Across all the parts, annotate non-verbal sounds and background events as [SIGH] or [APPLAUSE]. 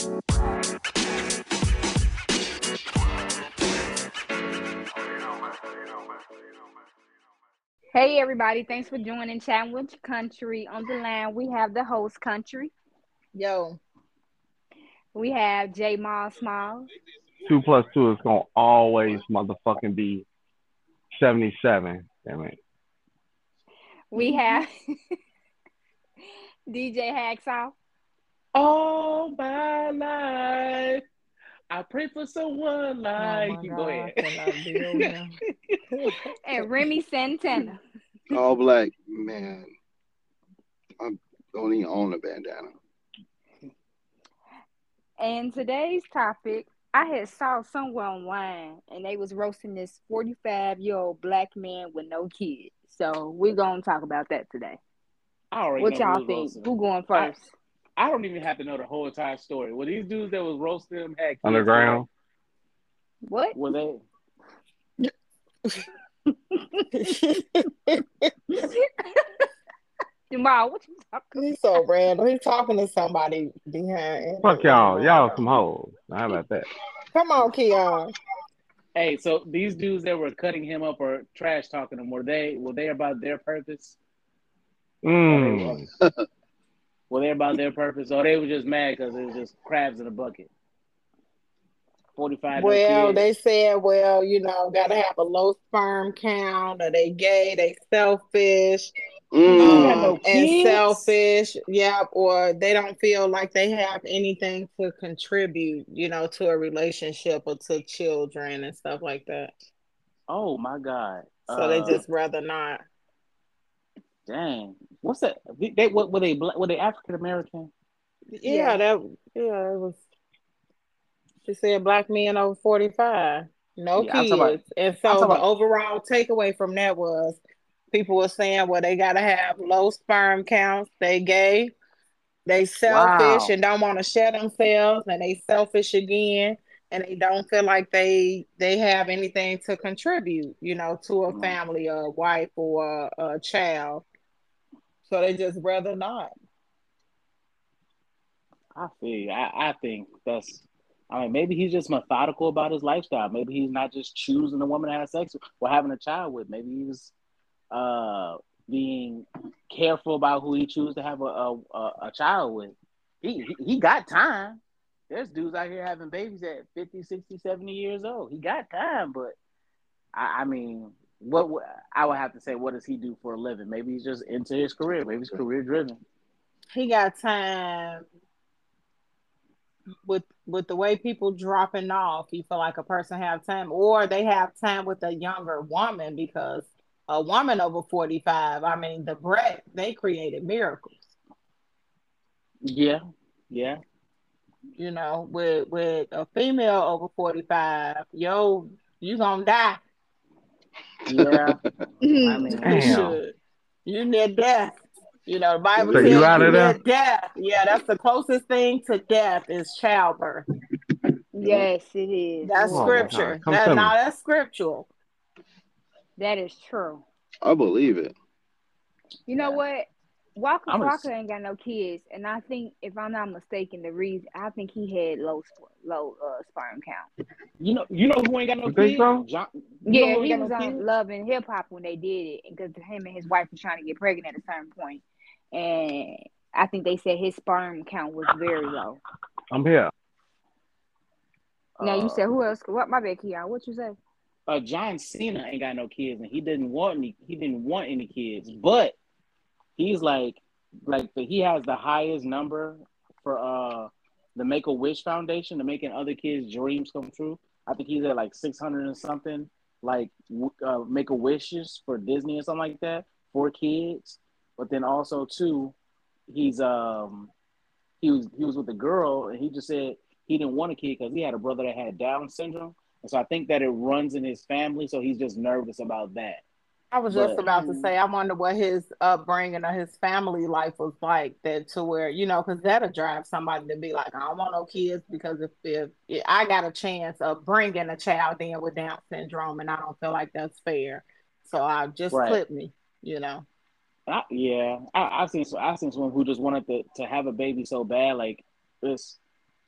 Hey everybody, thanks for joining Chatting with Country. On the line, we have the host Country. Yo. We have J Miles Smiles. Two plus two is gonna always motherfucking be seventy-seven. Damn it. We have [LAUGHS] DJ Hacksaw. All my life, I pray for someone like Oh you. my Go ahead. I cannot deal with him. and Remy Santana. All black man. I don't even own a bandana. And today's topic, I had saw somewhere online, and they was roasting this forty-five-year-old black man with no kids. So we're gonna talk about that today. I already What know y'all think? roasting Who going first? I don't even have to know the whole entire story. Were these dudes that was roasting him had kids, Underground. What? Were they? [LAUGHS] Jamal, what you talking? He's so random. He's talking to somebody behind. Fuck y'all. Y'all some hoes. How about that? Come on, Keon. Hey, so these dudes that were cutting him up or trash talking him, were they? Were they about their purpose? Mm. Were they about their purpose, or they were just mad because it was just crabs in a bucket? Forty-five. Well, they said, well, you know, gotta have a low sperm count, or they gay, they selfish, Mm. got no um, and selfish, yep, or they don't feel like they have anything to contribute, you know, to a relationship or to children and stuff like that. Oh my god. So they Uh, just rather not. Dang. What's that? They, they what were they? Black, were they African American? Yeah, Yeah. that yeah, it was. She said black men over forty five, no Yeah, kids, about- and so the about- overall takeaway from that was people were saying, well, they gotta have low sperm counts, they gay, they selfish Wow. and don't want to share themselves, and they selfish again, and they don't feel like they they have anything to contribute, you know, to a Mm. family, a wife or a, a child. So they just rather not. I feel. I, I think that's. I mean, maybe he's just methodical about his lifestyle. Maybe he's not just choosing a woman to have sex with or having a child with. Maybe he was uh, being careful about who he chooses to have a, a, a, child with. He, he he got time. There's dudes out here having babies at 50, 60, 70 years old. He got time, but I, I mean, what I would have to say, what does he do for a living? Maybe he's just into his career. Maybe he's career driven. he got time with with the way people dropping off you feel like a person have time or they have time with a younger woman because a woman over 45 i mean the Brett they created miracles Yeah, yeah. you know with with a female over 45 yo you gonna die Yeah, [LAUGHS] mm-hmm. I mean, you Damn. should you near death you know the bible So says you out of near there? death yeah that's the closest thing to death is childbirth Yes, it is. That's Oh, scripture. God. Come That, now that's scriptural. That is true. I believe it. You know Yeah. what? Walker I'm a- Walker ain't got no kids, and I think if I'm not mistaken, the reason I think he had low low uh, sperm count. you know, you know who ain't got no You kids? so? John, Yeah, he was got no on kids? Love and Hip Hop when they did it because him and his wife was trying to get pregnant at a certain point, and I think they said his sperm count was very low. I'm here. Now you Uh, said who else? What my bad, Keon? What you say? uh, John Cena ain't got no kids, and he didn't want any. He didn't want any kids, but he's like, like he has the highest number for uh the Make a Wish Foundation to making other kids' dreams come true. I think he's at like six hundred and something, like uh, Make a Wishes for Disney or something like that for kids. But then also too, he's um he was he was with a girl, and he just said he didn't want a kid because he had a brother that had Down syndrome. And so I think that it runs in his family, so he's just nervous about that. I was just But- about to mm. say, I wonder what his upbringing or his family life was like. That to where you know, because that'll drive somebody to be like, I don't want no kids because if, if if I got a chance of bringing a child in with Down syndrome, and I don't feel like that's fair, so I just Right. clip me, you know. I, yeah, I, I've seen I've seen someone who just wanted to, to have a baby so bad, like this.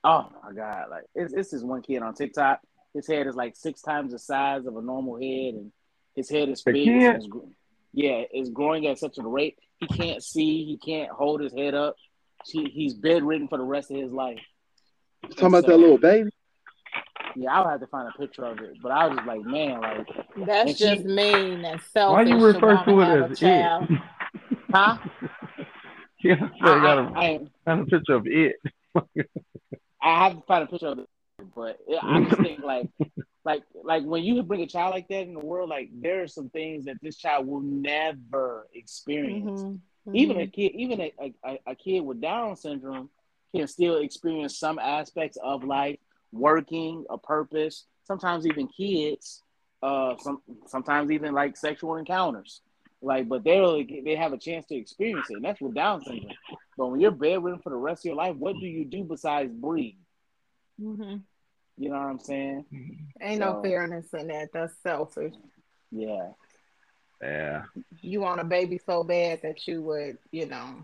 Oh my god! Like it's it's this one kid on TikTok. His head is like six times the size of a normal head, and his head is big. kid? it's yeah, it's growing at such a rate. He can't see. He can't hold his head up. He, he's bedridden for the rest of his life. You talking about that little baby? Yeah, I'll have to find a picture of it. But I was just like, man, like, That's And she- just mean and selfish. Why you refer wanna to it as child. it? [LAUGHS] huh? [LAUGHS] yeah, I, I got a, I, I, got a picture of it. I have to find a picture of it, but it, I just think like, [LAUGHS] like, like when you bring a child like that in the world, like there are some things that this child will never experience. Mhm, Even mhm. a kid, even a, a, a kid with Down syndrome can still experience some aspects of life, working, a purpose. Sometimes even kids, uh, some sometimes even like sexual encounters. Like, but they really, they have a chance to experience it, and that's with Down syndrome. But when you're bedridden for the rest of your life, what do you do besides breathe? Mhm. You know what I'm saying? Mm-hmm. Ain't no fairness in that. That's selfish. Yeah. Yeah. You want a baby so bad that you would, you know.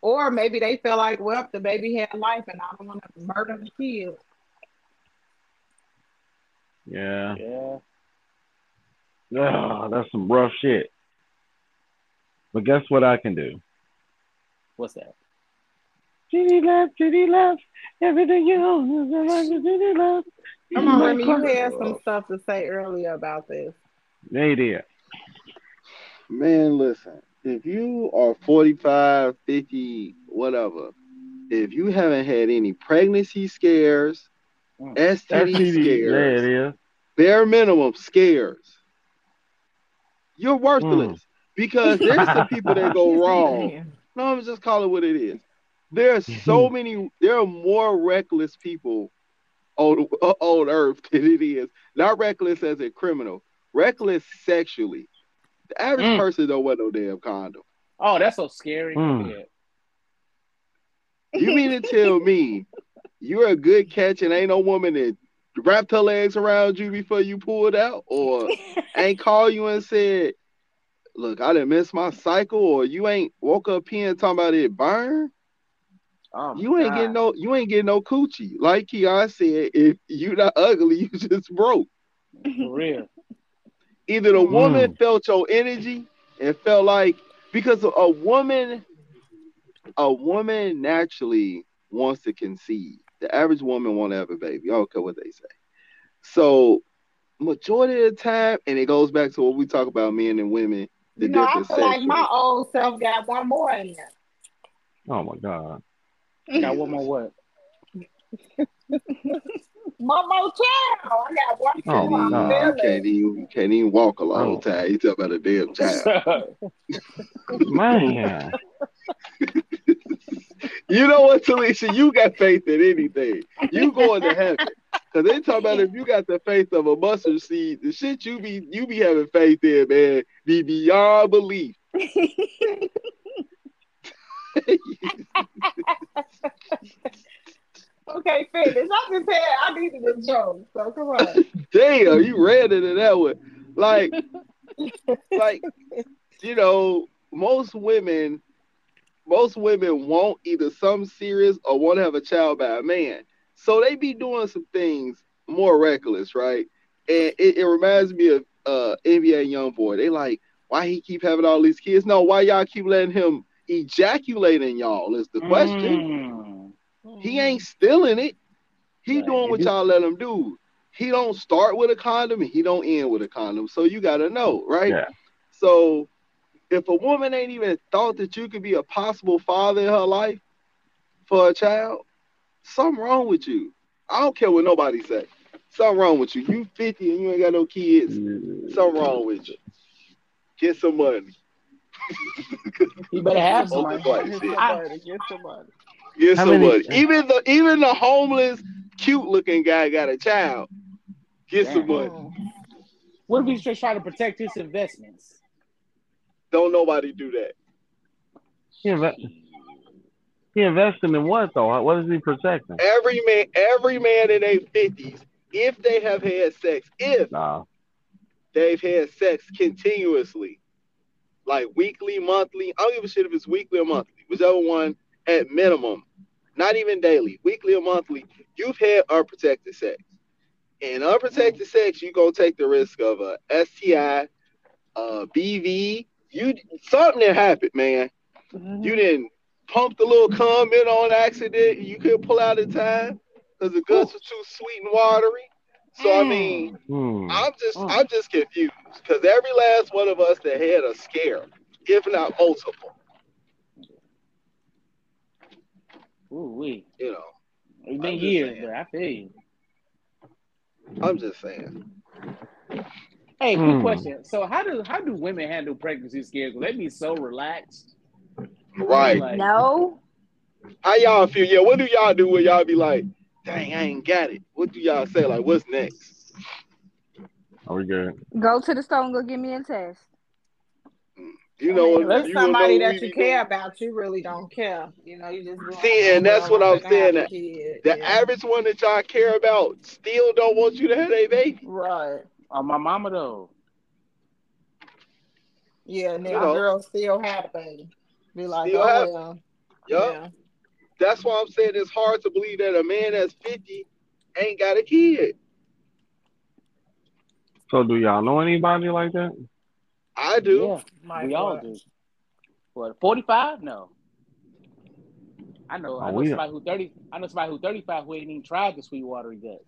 Or maybe they feel like, well, if the baby had life and I don't want to murder the kid. Yeah. Yeah. Oh, that's some rough shit. But guess what I can do? What's that? City love, city love, everything you own is like a city love. Come on, Remy, you had some stuff to say earlier about this. They did. Man, listen. If you are 45, 50, whatever, if you haven't had any pregnancy scares, Mm. STD STD, there scares, it is. bare minimum scares, you're worthless. Because there's some people that go [LAUGHS] wrong. No, I'm just calling it what it is. There are so [LAUGHS] many. There are more reckless people on uh, on Earth [LAUGHS] than it is. Not reckless as a criminal. Reckless sexually. The average Mm. person don't wear no damn condom. Oh, that's so scary. Mm. You mean to tell me you're a good catch and ain't no woman that wrapped her legs around you before you pulled out, or [LAUGHS] ain't call you and said, "Look, I didn't miss my cycle," or you ain't woke up here and talking about it burn? Oh, You ain't God. getting no, you ain't getting no coochie. Like Keon said, if you not ugly, [LAUGHS] you just broke. For real. Either the Mm. woman felt your energy and felt like because a woman, a woman naturally wants to conceive. The average woman won't have a baby. I don't care what they say. So majority of the time, and it goes back to what we talk about men and women, the You know, I difference feel like my old self got one more in there. Oh my God. Got one more what? [LAUGHS] One more child. I got one Oh, more. my you, God. can't even can't even walk a long Oh. time. You talk about a damn [LAUGHS] child. Man. [LAUGHS] You know what, Talesha? You got faith in anything. You going to heaven. Cause they talk about if you got the faith of a mustard seed, the shit you be you be having faith in, man, be beyond belief. Okay, finish. I'm prepared. I needed a joke. So come on. Damn, you ran into that one. Like, like, you know, most women, most women want either something serious or want to have a child by a man. So they be doing some things more reckless, right? And it, it reminds me of uh NBA YoungBoy. They like, why he keep having all these kids? No, why y'all keep letting him ejaculate in y'all is the question. Mm. He ain't stealing it. He Right. doing what y'all let him do. He don't start with a condom and he don't end with a condom. So you gotta know, right? Yeah. So if a woman ain't even thought that you could be a possible father in her life for a child, something wrong with you. I don't care what nobody say. Something wrong with you. You 50 and you ain't got no kids. Something wrong with you. Get some money. You better have some Open money. Get shit. somebody. Get somebody. Get How some money. Uh, even the even the homeless, cute looking guy got a child. Get some Damn. money. What if he's just trying to protect his investments? Don't nobody do that. He, invest- he invested in what though? What is he protecting? Every man, every man in their fifties, if they have had sex, if Nah. they've had sex continuously, like weekly, monthly, I don't give a shit if it's weekly or monthly, whichever one at minimum, not even daily, weekly or monthly, you've had unprotected sex. In unprotected sex, you're gonna take the risk of a STI, a BV, you something that happened, man. You mm-hmm. didn't pump the little cum in on accident. You couldn't pull out in time because the guts was too sweet and watery. So I mean, Hmm. I'm just Mm. I'm just confused because every last one of us that had a scare, if not multiple, Ooh wee. you know, It's been I'm years, saying. but I feel you. I'm just saying. Hey, quick Hmm. question. So how do how do women handle pregnancy scares? Will they be so relaxed? Right. Like, No. How y'all feel? Yeah, what do y'all do when y'all be like, dang, I ain't got it? What do y'all say? Like, what's next? Are we good? Go to the store and go get me a test. You know, I mean, what you somebody know that you care doing? about, you really don't care. You know, you just See, and "Oh, that's what I'm saying. a kid." The Yeah. average one that y'all care about still don't want you to have a baby. Right. oh, my mama though. Yeah, and then You the know. girl still had a baby. Be like, Still oh have- well. Yup. Yeah. That's why I'm saying it's hard to believe that a man that's 50 ain't got a kid. So do y'all know anybody like that? I do. Yeah, Like we all do. What? Forty five? No. I know. I Oh, know we- somebody who thirty. I know somebody who thirty five who ain't even tried the sweet watery guts.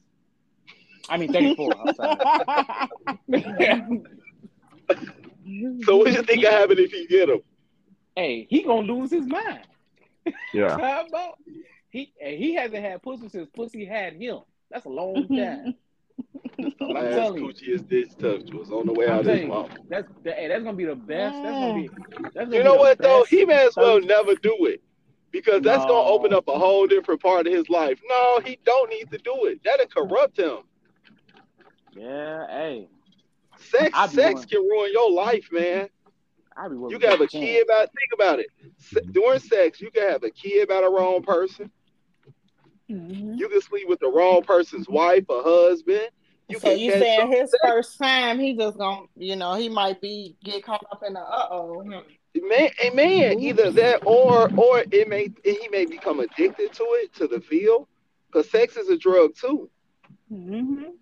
I mean thirty four. I'm sorry. [LAUGHS] So what do you think will happen if you get him? hey, he gonna lose his mind. Yeah. [LAUGHS] How about he? hey, He hasn't had pussy since pussy had him. That's a long mm-hmm. time. [LAUGHS] The last telling you. coochie his dish touched was on the way I'm out his telling you, mouth. that's that, hey, that's gonna be the best. That's gonna be. That's gonna You be know what though? He may as well Thursday- never do it. Because that's No. gonna open up a whole different part of his life. No, he don't need to do it. That'll corrupt him. Yeah, hey, Sex, sex willing- can ruin your life, man. I be willing You to can have a chance. kid about think about it. Se- During sex, you can have a kid by the wrong person. Mhm. You can sleep with the wrong person's wife or husband. You so can you catch saying his sex. first time he just gonna you know, he might be get caught up in the uh oh. man, a man, either that or or it may he may become addicted to it to the feel, because sex is a drug too. Mhm.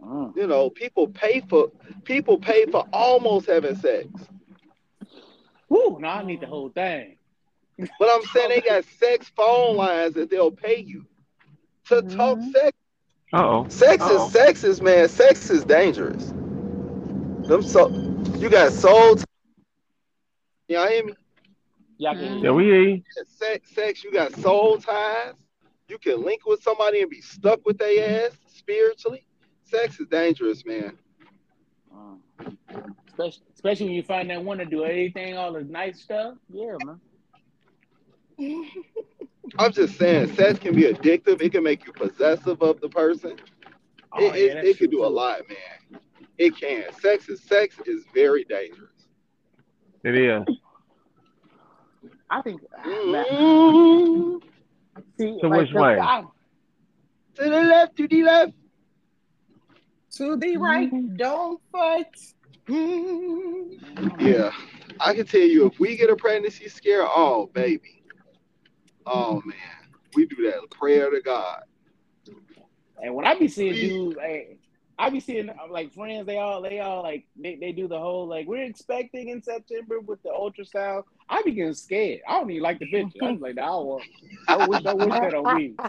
Mm. You know, people pay for people pay for almost having sex. Woo, now I need the whole thing. But I'm saying they got sex phone lines that they'll pay you to talk Mhm. sex. Uh oh. Sex Uh-oh. is sex is man. Sex is dangerous. Them so you got soul. T- Y'all hear me? Y'all Yeah, we hear you. Sex, sex. You got soul ties. You can link with somebody and be stuck with their ass spiritually. Sex is dangerous, man. Mm. Especially, especially when you find that one to do everything, all the nice stuff. Yeah, man. I'm just saying, sex can be addictive. It can make you possessive of the person. Oh, it yeah, it, it can true, do a lot, man. It can. Sex is sex is very dangerous. It is. I think. man, Mm. see, So like, which 'cause way? I- To the left, to the left. To the right, don't fight. Yeah, I can tell you if we get a pregnancy scare, oh baby, oh man, we do that prayer to God. And when I be seeing dudes, like, I be seeing like friends, they all, they all like, they, they do the whole like, we're expecting in September with the ultrasound. I be getting scared. I don't even like the picture. I'm like, I don't want, I wish, I wish that on me. [LAUGHS]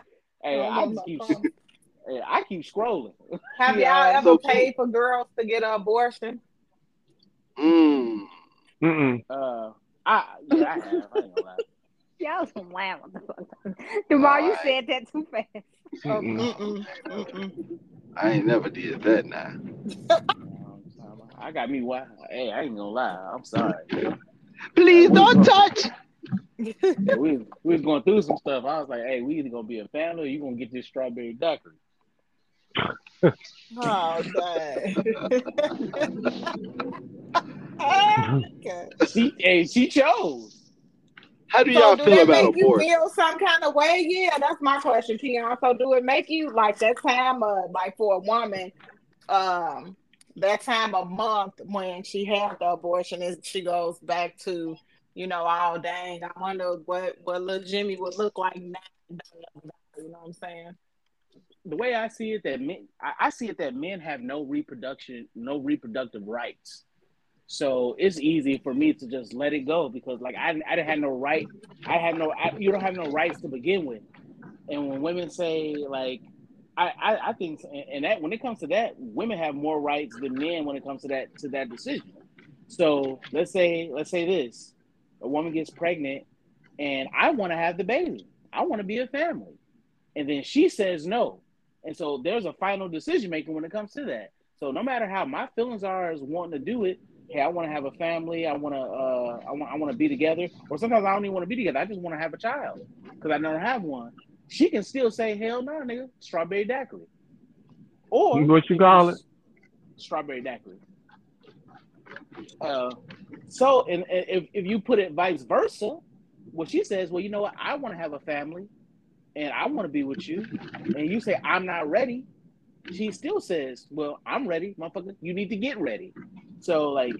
Hey, I no, just keep, no. [LAUGHS] I keep scrolling. Have Yeah, y'all ever so- paid for girls to get an abortion? Mm. Mm-mm. Uh, I, yeah, I have. I ain't gonna lie. [LAUGHS] Y'all some wild motherfuckers. Jamal, you said that too fast. Oh, Mm-mm. mm-mm, mm-mm. I ain't never did that now. [LAUGHS] I got me wild. Hey, I ain't gonna lie. I'm sorry. Please don't touch. [LAUGHS] Yeah, we, we was going through some stuff. I was like, hey, we either gonna be a family or you gonna get this strawberry daiquiri. Oh, dang. Okay. [LAUGHS] She, hey, she chose. How do So y'all do feel that about make you feel some kind of way? Yeah, that's my question, Keon. So do it make you like that time of like for a woman, um, that time of month when she had the abortion is she goes back to, you know, oh dang, I wonder what what little Jimmy would look like now You know what I'm saying? the way I see it, that men, I, I see it that men have no reproduction, no reproductive rights. So it's easy for me to just let it go because, like, I, I didn't have no right. I had no. I, you don't have no rights to begin with. And when women say like, I, I, I think, and that when it comes to that, women have more rights than men when it comes to that to that decision. So let's say let's say this: a woman gets pregnant, and I want to have the baby. I want to be a family, and then she says no. And so there's a final decision making when it comes to that. So no matter how my feelings are as wanting to do it, hey, I want to have a family. I want to, uh, I want, I want to be together. Or sometimes I don't even want to be together. I just want to have a child because I never have one. She can still say, hell no, nigga, strawberry daiquiri. Or What you call it? Strawberry daiquiri. Uh, so, and, and if, if you put it vice versa, what she says, well, you know what? I want to have a family and I want to be with you, and you say I'm not ready, she still says, "Well, I'm ready, motherfucker. You need to get ready." So like,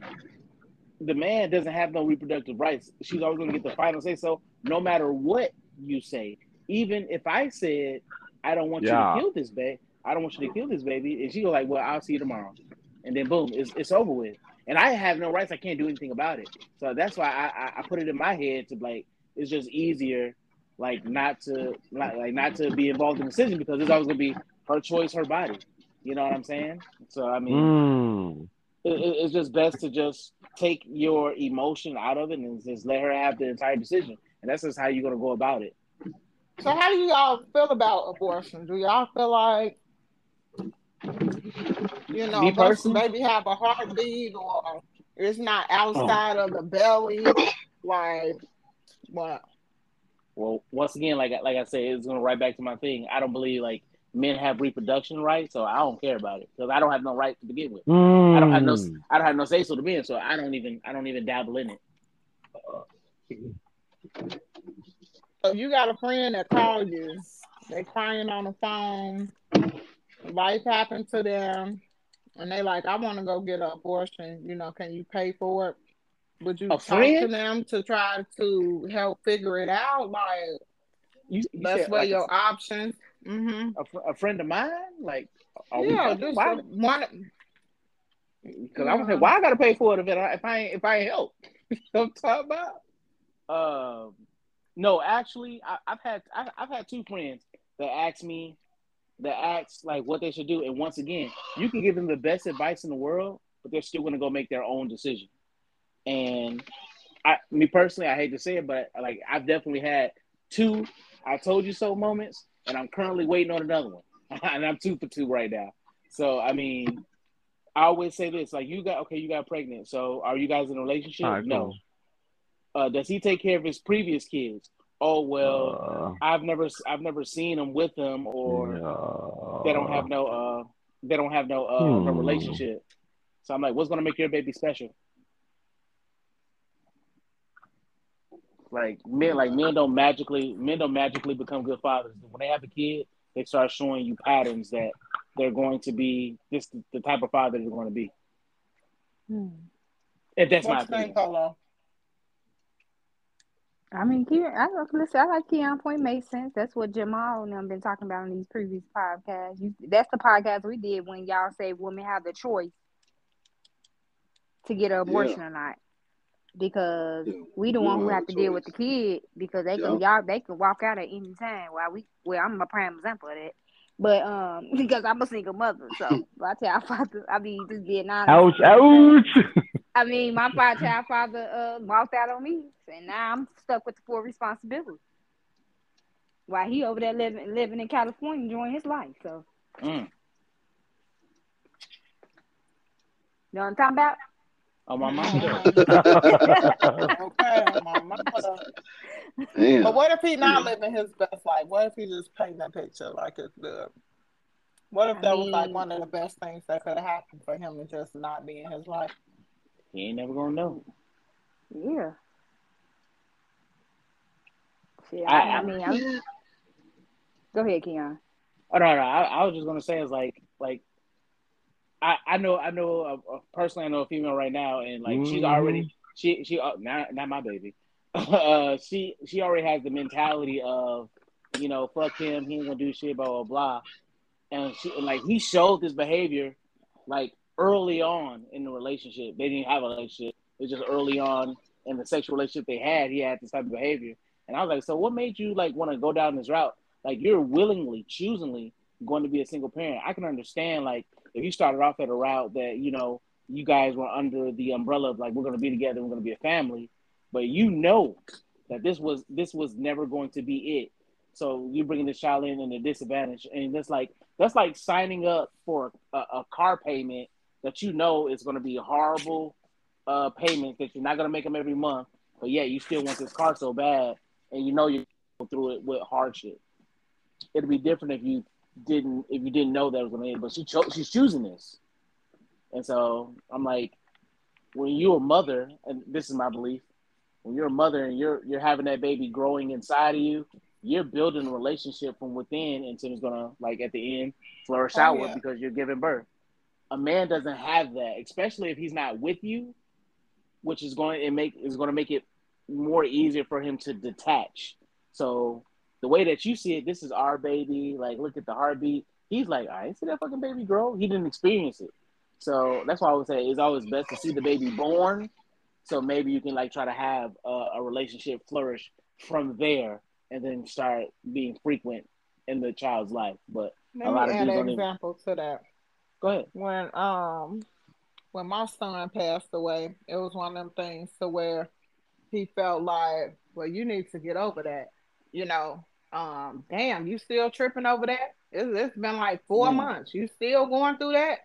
the man doesn't have no reproductive rights. She's always going to get the final say. So no matter what you say, even if I said I don't want Yeah. you to kill this baby, I don't want you to kill this baby, and she go like, "Well, I'll see you tomorrow," and then boom, it's it's over with. And I have no rights. I can't do anything about it. So that's why I, I, I put it in my head to like it's just easier like not to like, like not to be involved in the decision because it's always gonna be her choice, her body. You know what I'm saying? So I mean, Mm. It, it- it's just best to just take your emotion out of it and just let her have the entire decision, and that's just how you're gonna go about it. So how do y'all feel about abortion? Do y'all feel like you know, Me does personally? the baby have a heartbeat or it's not oh. outside of the belly? Like what? Well, once again, like like I said, it's gonna right back to my thing. I don't believe like men have reproduction rights, so I don't care about it because I don't have no right to begin with. I don't have no Mm. I don't have no say so to men, so I don't even I don't even dabble in it. So you got a friend that called you, they crying on the phone, life happened to them, and they like, I want to go get an abortion. You know, can you pay for it? Would you A talk to them to try to help figure it out? Like, You, you that's said, what like, your options. Mm-hmm. a, fr- a friend of mine, like, we Yeah, just Why? Because I was like, why I gotta pay for it if, it, if I ain't if I ain't help? [LAUGHS] you know what I'm talking about? Um, no, actually, I, I've had I, I've had two friends that asked me that asked like what they should do, and once again, you can give them the best advice in the world, but they're still gonna go make their own decision. And I, me personally, I hate to say it, but like I've definitely had two "I told you so" moments, and I'm currently waiting on another one, [LAUGHS] and I'm two for two right now. So I mean, I always say this: like you got okay, you got pregnant. So are you guys in a relationship? Right, no. cool. Uh, does he take care of his previous kids? Oh well, Uh, I've never I've never seen him with them, or they don't have no uh they don't have no uh no Hmm. relationship. So I'm like, what's gonna make your baby special? Like men, like men don't magically men don't magically become good fathers. When they have a kid, they start showing you patterns that they're going to be this the type of father they're going to be. Hmm. If that's my What's your name, opinion. Polo? I mean, Keon, I look, listen, I like Keon Point makes sense. That's what Jamal and them been talking about in these previous podcasts. You, that's the podcast we did when y'all say women have the choice to get an abortion or not. Because Yeah, we the we one who have to deal with the kid because they can y'all they can walk out at any time. While we well, I'm a prime example of that. But um, [LAUGHS] because I'm a single mother, so I tell our father, I mean, just being honest. Ouch! Ouch! [LAUGHS] I mean, my five child father uh, walked out on me, and now I'm stuck with the full responsibility. While he over there living living in California, enjoying his life. So, Mm. you know what I'm talking about? Oh my mom does. Mhm. okay, my mother. Damn. But what if he not Yeah. living his best life? What if he just painting that picture like it's good? What if I that was like one of the best things that could have happened for him to just not be in his life? He ain't never gonna know. Yeah. Shit, I- I, I mean, I'm, go ahead, Keon. Oh no, no. I, I was just gonna say is like, like, I, I know, I know, uh, uh, personally, I know a female right now, and like she's Mhm. already, she, she, uh, not, not my baby. [LAUGHS] uh, she, she already has the mentality of you know, fuck him, he ain't gonna do shit, blah blah blah. And she and like he showed this behavior like early on in the relationship. They didn't have a relationship. It was just early on in the sexual relationship they had, he had this type of behavior. And I was like, so what made you like want to go down this route? Like you're willingly, choosingly going to be a single parent. I can understand like if you started off at a route that, you know, you guys were under the umbrella of like we're gonna be together, we're gonna be a family, but you know that this was this was never going to be it. So you're bringing this child in in a disadvantage, and that's like that's like signing up for a, a car payment that you know is going to be a horrible uh, payment that you're not going to make them every month, but yeah, you still want this car so bad, and you know you're going through it with hardship. It'd be different if you didn't if you didn't know that was to end, but she chose she's choosing this, and so I'm like, when you're a mother, and this is my belief, when you're a mother and you're you're having that baby growing inside of you, you're building a relationship from within and it's gonna like at the end flourish Oh, outward yeah. because you're giving birth. A man doesn't have that, especially if he's not with you, which is going to make is going to make it more easier for him to detach. So the way that you see it, this is our baby. Like, look at the heartbeat. He's like, I ain't see that fucking baby grow. He didn't experience it. So that's why I would say it's always best to see the baby born. So maybe you can like try to have a, a relationship flourish from there, and then start being frequent in the child's life. But Let A lot me of add an don't even- example to that. go ahead. when um when my son passed away, it was one of them things to where he felt like, well, you need to get over that. You know, um, damn, you still tripping over that? It's, it's been like four Mm. months. You still going through that?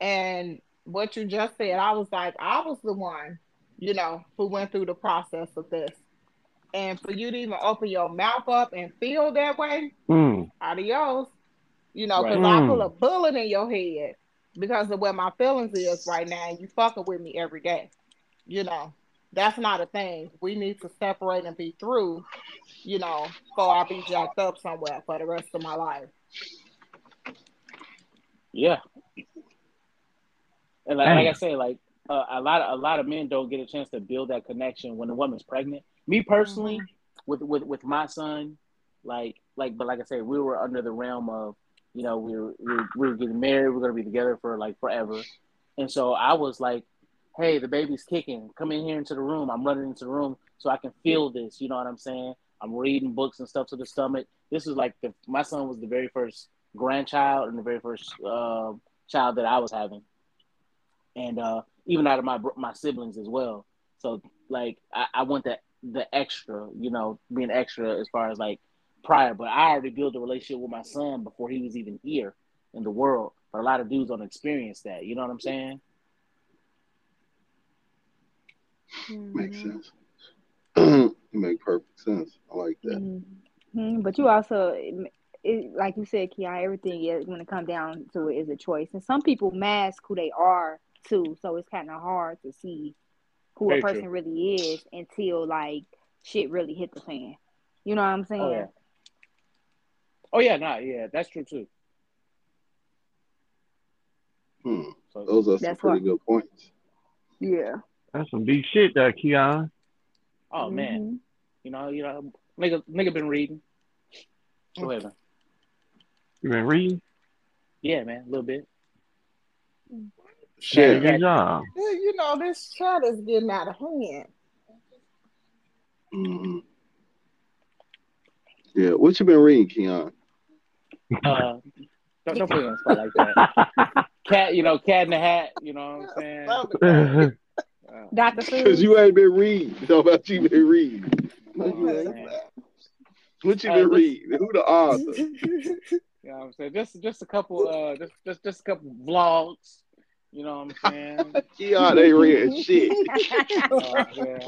And what you just said, I was like, I was the one, you know, who went through the process of this. And for you to even open your mouth up and feel that way, Mm. adios. You know, because Right. I put a bullet in your head because of where my feelings is right now, and you fucking with me every day. You know, that's not a thing. We need to separate and be through, you know, before I'll be jacked up somewhere for the rest of my life. Yeah. And like, like I say, like uh, a lot of a lot of men don't get a chance to build that connection when the woman's pregnant. Me personally, with with with my son, like like but like I say, we were under the realm of you know we were we were, we were getting married, we are gonna be together for like forever, and so I was like, hey, the baby's kicking, come in here into the room. I'm running into the room so I can feel this. You know what I'm saying? I'm reading books and stuff to the stomach. This is like the my son was the very first grandchild and the very first uh, child that I was having, and uh, even out of my my siblings as well. So like I, I want that the extra, you know, being extra as far as like prior. But I already built a relationship with my son before he was even here in the world. But a lot of dudes don't experience that. You know what I'm saying? Makes sense. [CLEARS THROAT] it make perfect sense. I like that. Mhm. But you also, it, like you said, Keon, everything is when it comes down to it is a choice, and some people mask who they are too. So it's kind of hard to see who Very a true. person really is until like shit really hit the fan. You know what I'm saying? Oh yeah. Oh yeah, nah, yeah, that's true too. Hmm. So Those are some pretty why- good points. Yeah. That's some deep shit there, Keon. oh man, Mhm. you know, you know, nigga, nigga been reading. Go ahead. You been reading? Yeah, man, a little bit. Shit. Good job. You know, this chat is getting out of hand. hmm Yeah. What you been reading, Keon? Uh, don't, don't put me on the spot like that. [LAUGHS] Cat, you know, cat in the hat. You know what I'm saying? [LAUGHS] That's Uh, Dr. Because you ain't been reading. [LAUGHS] How about you been reading? you know what I'm saying? You Uh, been this- reading? Who the author? You know what I'm saying? Just just a couple uh just just, just a couple vlogs. You know what I'm saying? Keon ain't read shit. Uh, yeah.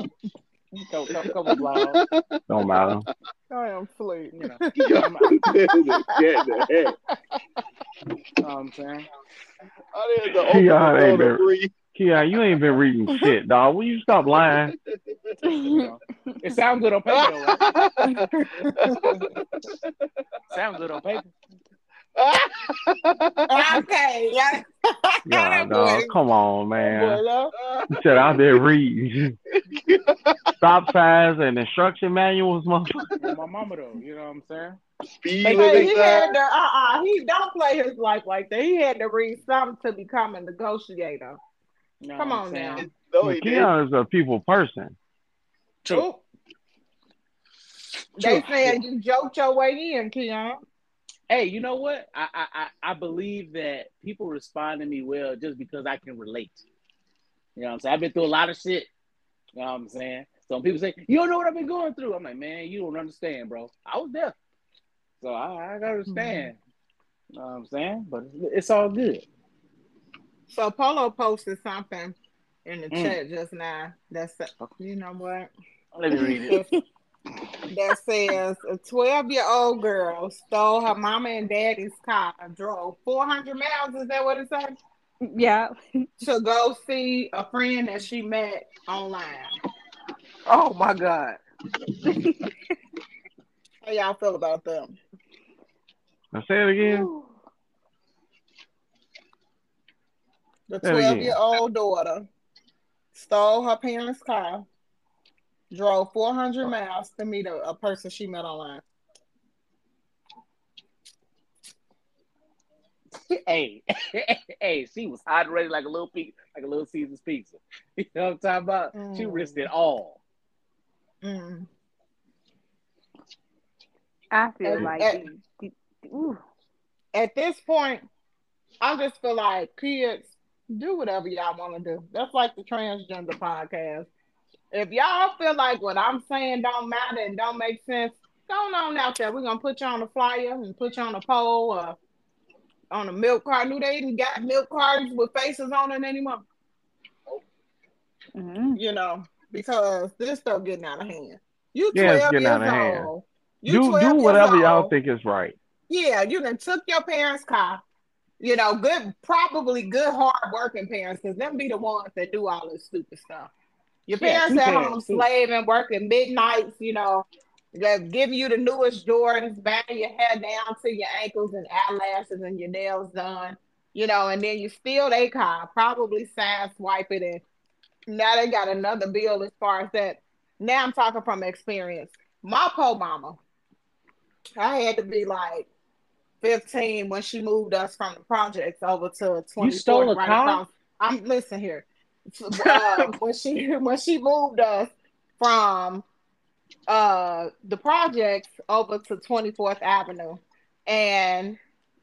Couple, couple, couple vlogs. Don't matter. I am asleep. You know, [LAUGHS] Keon said the cat in the hat. you know what I'm saying? I didn't know Keon open ain't the door to been- breathe. Keon, you ain't been reading [LAUGHS] shit, dog. Will you stop lying? It sounds good on paper though, right? [LAUGHS] Sound good on paper. okay, yeah. [LAUGHS] Yeah, dog. Come on, man. Boy, You said I've been reading. Stop signs and instruction manuals, motherfucker. My mama though, you know what I'm saying? speed Hey, he sign. had to, uh-uh, he don't play his life like that. He had to read something to become a negotiator. You know Come on I'm now. No, he didn't. Keon is a people person. True. Oop. They True. said you joked your way in, Keon. Hey, you know what? I, I I I believe that people respond to me well just because I can relate. You know what I'm saying? I've been through a lot of shit. You know what I'm saying? Some people say, You don't know what I've been going through, I'm like, man, you don't understand, bro. I was there. So I, I gotta understand. Mm-hmm. You know what I'm saying? But it's all good. So Polo posted something in the Mm. chat just now. That's you know what Let me read it. that says a 12 year old girl stole her mama and daddy's car, drove 400 miles. Is that what it said? Yeah. To go see a friend that she met online. Oh my God. How y'all feel about them? Now say it again. The Say it again. 12 year old daughter stole her parents' car, drove 400 miles to meet a, a person she met online. [LAUGHS] hey, [LAUGHS] hey, she was hot and ready like a little pe- like a little Caesar's pizza. [LAUGHS] You know what I'm talking about? She Mm. risked it all. Mm. I feel And- like and- the- the- ooh, At this point, I just feel like kids do whatever y'all want to do. That's like the transgender podcast. If y'all feel like what I'm saying don't matter and don't make sense, go on out there. We're gonna put you on a flyer and put you on a pole or on a milk cart. Knew they even got milk cartons with faces on it anymore. mhm. You know, because this stuff getting out of hand. You Yeah, it's 12 getting years out of hand. old. You Do do years whatever y'all think is right. Yeah, you done took your parents' car. You know, good, probably good, hard working parents, because them be the ones that do all this stupid stuff. Your parents two at home too. slaving, working midnights, you know, that giving you the newest Jordans, batting your hair down to your ankles and eyelashes and your nails done, you know, and then you steal their car, probably side swipe it, and now they got another bill as far as that. Now I'm talking from experience. My po mama, I had to be like 15 when she moved us from the projects over to 24 You stole a right car? across. I'm listen here. [LAUGHS] Uh, when she [LAUGHS] when she moved us from uh the projects over to 24th Avenue and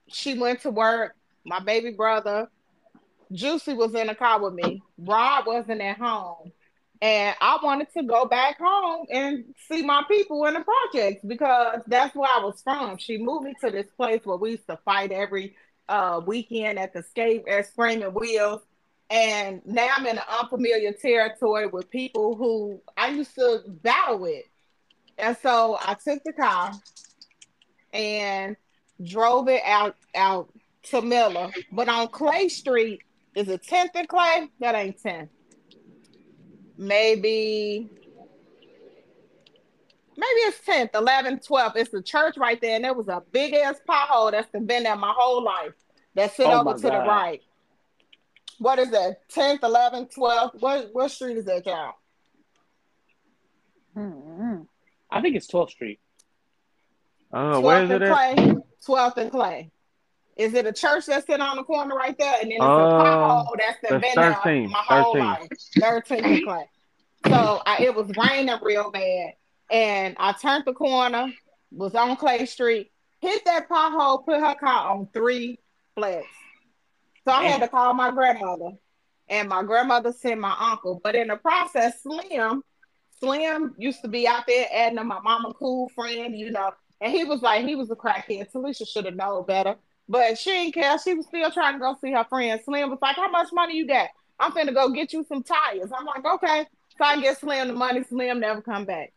she went to work. My baby brother Juicy was in the car with me. Rod wasn't at home. And I wanted to go back home and see my people in the projects because that's where I was from. She moved me to this place where we used to fight every uh, weekend at the skate at Screaming Wheels. And now I'm in an unfamiliar territory with people who I used to battle with. And so I took the car and drove it out out to Miller. But on Clay Street, is it 10th and Clay? That ain't 10. Maybe maybe it's 10th, 11th, 12th. It's the church right there, and there was a big ass pothole that's been there my whole life. That sit Oh over my to the right. What is that? 10th, 11th, 12th? What what street is that, y'all? Mhm. I think it's 12th Street. I don't where is 12th it and. Clay. 12th and Clay. Is it a church that's sitting on the corner right there? And then it's a Uh, pothole that's been that's there 13, my whole 13. life. 13th and Clay. So I, it was raining real bad. And I turned the corner, was on Clay Street, hit that pothole, put her car on three flats. So I had to call my grandmother. And my grandmother sent my uncle. But in the process, Slim, Slim used to be out there adding to my mama cool friend, you know. And he was like, he was a crackhead. Talesha should have known better. But she didn't care. She was still trying to go see her friend. Slim was like, How much money you got? I'm finna go get you some tires. I'm like, okay. So I get Slim the money. Slim never come back.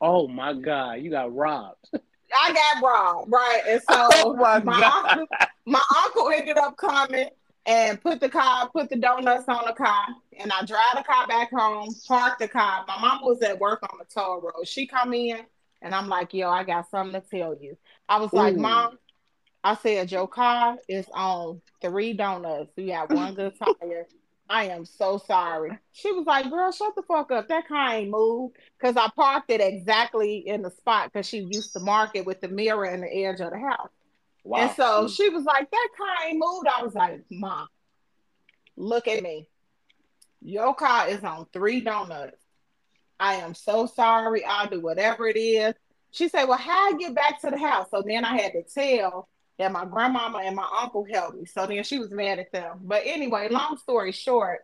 Oh my God, you got robbed. [LAUGHS] I got robbed, right? And so [LAUGHS] Oh my God. uncle, my uncle ended up coming and put the car, put the donuts on the car, and I drive the car back home, park the car. My mom was at work on the toll road. She come in, and I'm like, "Yo, I got something to tell you." I was like, Ooh. "Mom," I said, "Your car is on three donuts. You got one good [LAUGHS] tire, I am so sorry. She was like, girl, shut the fuck up. That car ain't moved. Cause I parked it exactly in the spot because she used to mark it with the mirror in the edge of the house. Wow. And so she was like, that car ain't moved. I was like, Mom, look at me. Your car is on three donuts. I am so sorry. I'll do whatever it is. She said, Well, how I get back to the house? So then I had to tell that my grandmama and my uncle helped me. So then she was mad at them. But anyway, long story short,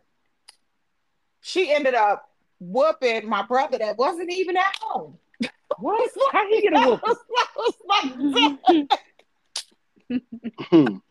she ended up whooping my brother that wasn't even at home. what? [LAUGHS] How did he get a whoop? [LAUGHS]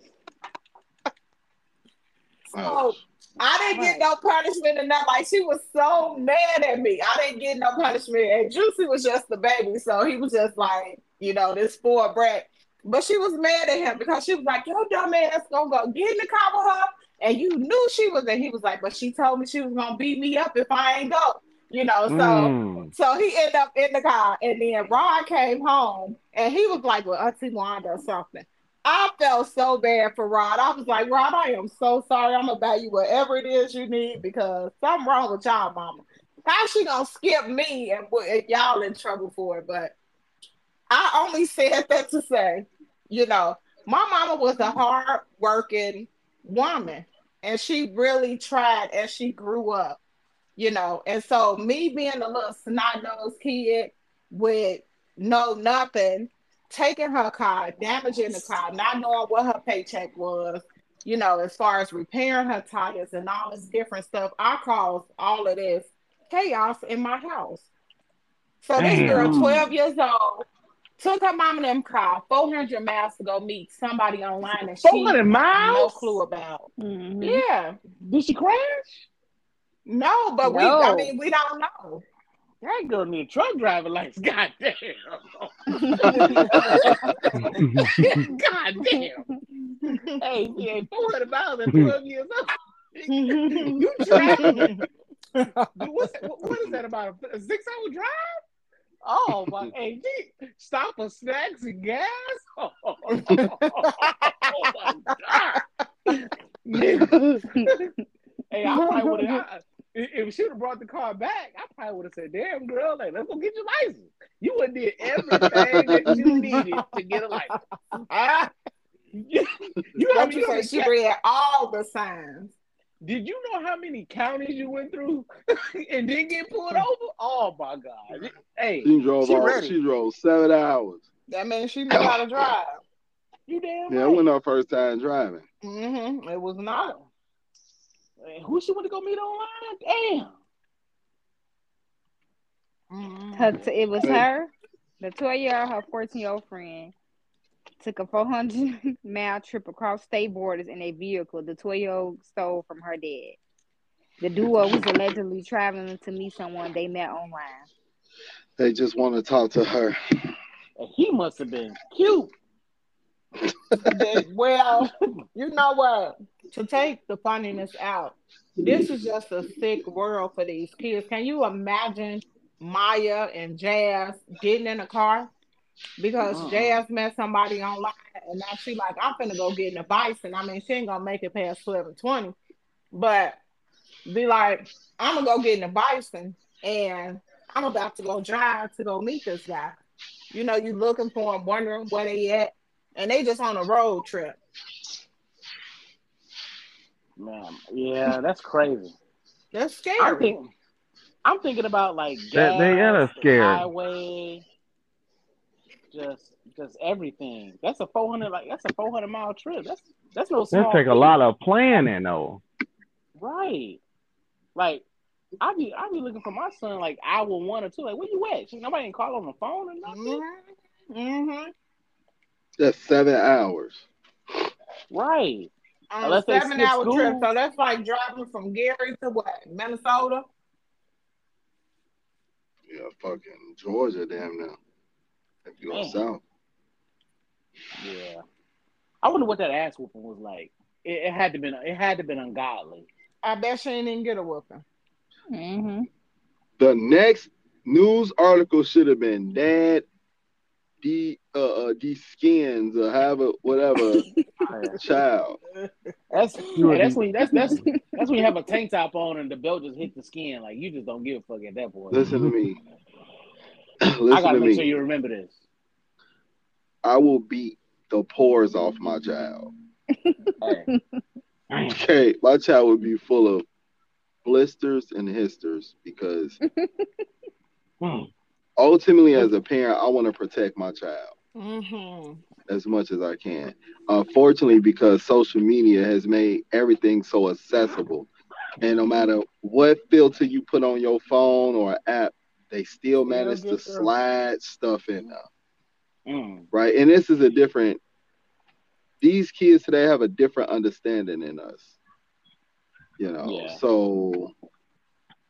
so I didn't get no punishment and that. Like she was so mad at me. I didn't get no punishment. And Juicy was just the baby, so he was just like, you know, this spoiled brat. But she was mad at him because she was like, "Yo, dumb ass gonna go get in the car with her," and you knew she was. And he was like, "But she told me she was gonna beat me up if I ain't go." You know, so Mm. so he ended up in the car, and then Rod came home, and he was like, "Well, Auntie Wanda or something." I felt so bad for Rod. I was like, Rod, I am so sorry. I'm gonna buy you whatever it is you need because something wrong with y'all, mama. How she gonna skip me and put y'all in trouble for it? But I only said that to say, you know, my mama was a hard working woman and she really tried as she grew up, you know. And so me being a little snot nosed kid with no nothing, taking her car, damaging the car, not knowing what her paycheck was, you know, as far as repairing her tires and all this different stuff, I caused all of this chaos in my house. So this girl, 12 years old, took her mom and them car 400 miles to go meet somebody online and she Four hundred no miles. clue about. Mhm. Yeah. Did she crash? No, but we, I mean we don't know. That girl need a truck driver license. [LAUGHS] God damn. God [LAUGHS] damn. Hey, yeah, 400 miles at 12 years old. [LAUGHS] you driving? What, what is that about? A six hour drive? Oh [LAUGHS] my! Hey, stop for snacks and gas. [LAUGHS] Oh, my god! [LAUGHS] Hey, I probably would have. If she would have brought the car back, I probably would have said, "Damn, girl, like, let's go get your license." You would have did everything that you needed to get a license. you, you know how What many you say? She read all the signs. Did you know how many counties you went through [LAUGHS] and didn't get pulled over? Oh my god! Hey, She drove She all, ready. she drove seven hours. That means she knew how to drive. you damn Yeah, it wasn't her first time driving. hmm It was not. Hey, Who she went to go meet online? Damn. Mhm. Her t- it was her, the 12 year old, her 14 year old friend, took a 400 [LAUGHS] mile trip across state borders in a vehicle the 12 year old stole from her dad. The duo was allegedly traveling to meet someone they met online. They just want to talk to her. And he must have been cute. [LAUGHS] Well, you know what? To take the funniness out, this is just a sick world for these kids. Can you imagine Maya and Jazz getting in a car? Because. Uh-uh. Jazz met somebody online and now she like, I'm finna go get in a bison. I mean, she ain't gonna make it past 12 and 20. But be like, I'm gonna go get in a bison and I'm about to go drive to go meet this guy. You know, you looking for him, wondering where they at, and they just on a road trip. Man, yeah, that's crazy. That's I'm, scary. think, I'm thinking about like They- gas, they are the scared. highway, just just everything. That's a 400 like that's a 400 mile trip. That's that's no small. That take a lot of planning though. Right. Like I be I be looking for my son like hour one or two. Like where you at? Shit, Nobody ain't call on the phone or nothing. Mm-hmm. That's seven hours. Right. On a Unless seven hour school. trip. So that's like driving from Gary to what? Minnesota? Yeah, fucking Georgia, damn now. If you go Man. south. Yeah. I wonder what that ass whooping was like. It, it had to been it had to been ungodly. I bet she ain't even get a whooping. Mm-hmm. The next news article should have been Dad D uh, uh D skins or have a whatever [LAUGHS] child. That's You would hey, that's when that's that's that's when you have a tank top on and the belt just hit the skin. Like you just don't give a fuck at that point. Listen to me. [LAUGHS] I [CLEARS THROAT] Listen gotta to make me. sure you remember this. I will beat the pores off my child. Hey, [LAUGHS] Okay, my child would be full of blisters and histers because [LAUGHS] Mm. ultimately, as a parent, I want to protect my child Mm-hmm. as much as I can. Unfortunately, because social media has made everything so accessible, and no matter what filter you put on your phone or app, they still manage to slide stuff in there. mm, right? And this is a different. These kids today have a different understanding than us, you know. Yeah. So,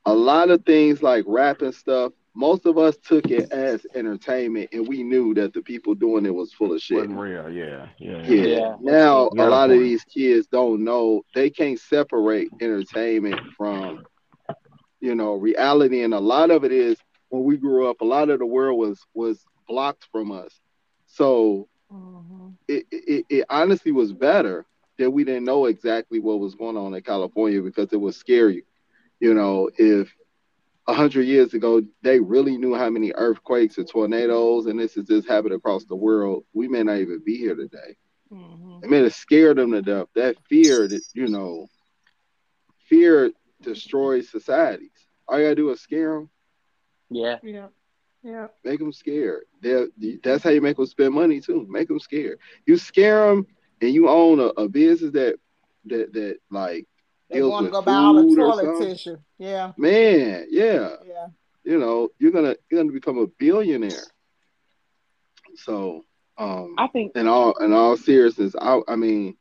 a lot of things like rap and stuff, most of us took it as entertainment, and we knew that the people doing it was full of shit. Wasn't real. Yeah. Yeah. Yeah. Yeah. Now You got a a lot of these kids don't know they can't separate entertainment from you know reality and a lot of it is when we grew up a lot of the world was was blocked from us. So Mm-hmm. it, it, it honestly was better that we didn't know exactly what was going on in California because it was scary. You know, if a hundred years ago they really knew how many earthquakes and tornadoes and this is just happening across the world, we may not even be here today. Mm-hmm. I mean, it scared them to death. That fear, that you know, fear destroys societies. All you gotta do is scare them, yeah. Yeah. Yeah. make them scared. They're, that's how you make them spend money too. Make them scared. You scare them, and you own a, a business that that that like They deals want to with go buy all the food or toilet tissue. Yeah. Man, yeah, Yeah. you know, you're gonna you're gonna become a billionaire. So, um, I think in all in all seriousness, I I mean,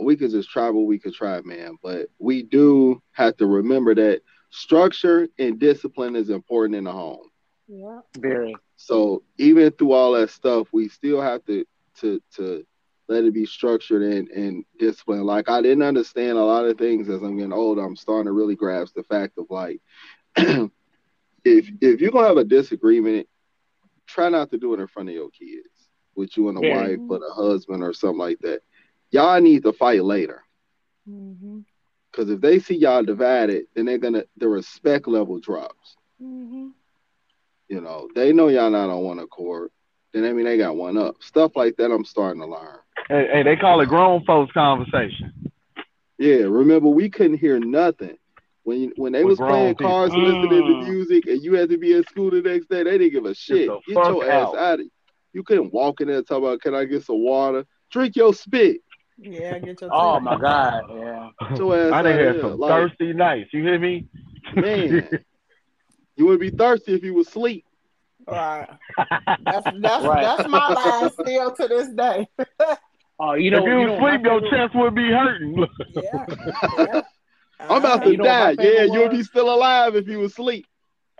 we could just try what we could try, man. But we do have to remember that structure and discipline is important in the home. Yeah. very. So even through all that stuff, we still have to to to let it be structured and and disciplined. Like I didn't understand a lot of things as I'm getting older. I'm starting to really grasp the fact of like [CLEARS THROAT] if if you're gonna have a disagreement, try not to do it in front of your kids with you and a Very. wife or a husband or something like that. Y'all need to fight later. Mm-hmm. Cause if they see y'all divided, then they're gonna the respect level drops. Mm-hmm. You know, they know y'all not on one accord. Then I mean they got one up. Stuff like that I'm starting to learn. Hey, hey, they call it grown folks conversation. Yeah, remember we couldn't hear nothing. When when they With was playing people. cards and listening to Mm. music and you had to be at school the next day, they didn't give a shit. the Get fuck your ass out. out of You couldn't walk in there and talk about can I get some water? Drink your spit. Yeah. Get your. Oh my god. Yeah. Get I out done of had some Like, thirsty nights. You hear me? man. [LAUGHS] you would be thirsty if you was asleep. Right. That's that's Right. that's my line still to this day. [LAUGHS] Oh, you know, if you you was know, your favorite- chest would be hurting. Yeah. [LAUGHS] yeah. I'm about Uh-huh. to You know what my die. Yeah, you'll be still alive if you was asleep.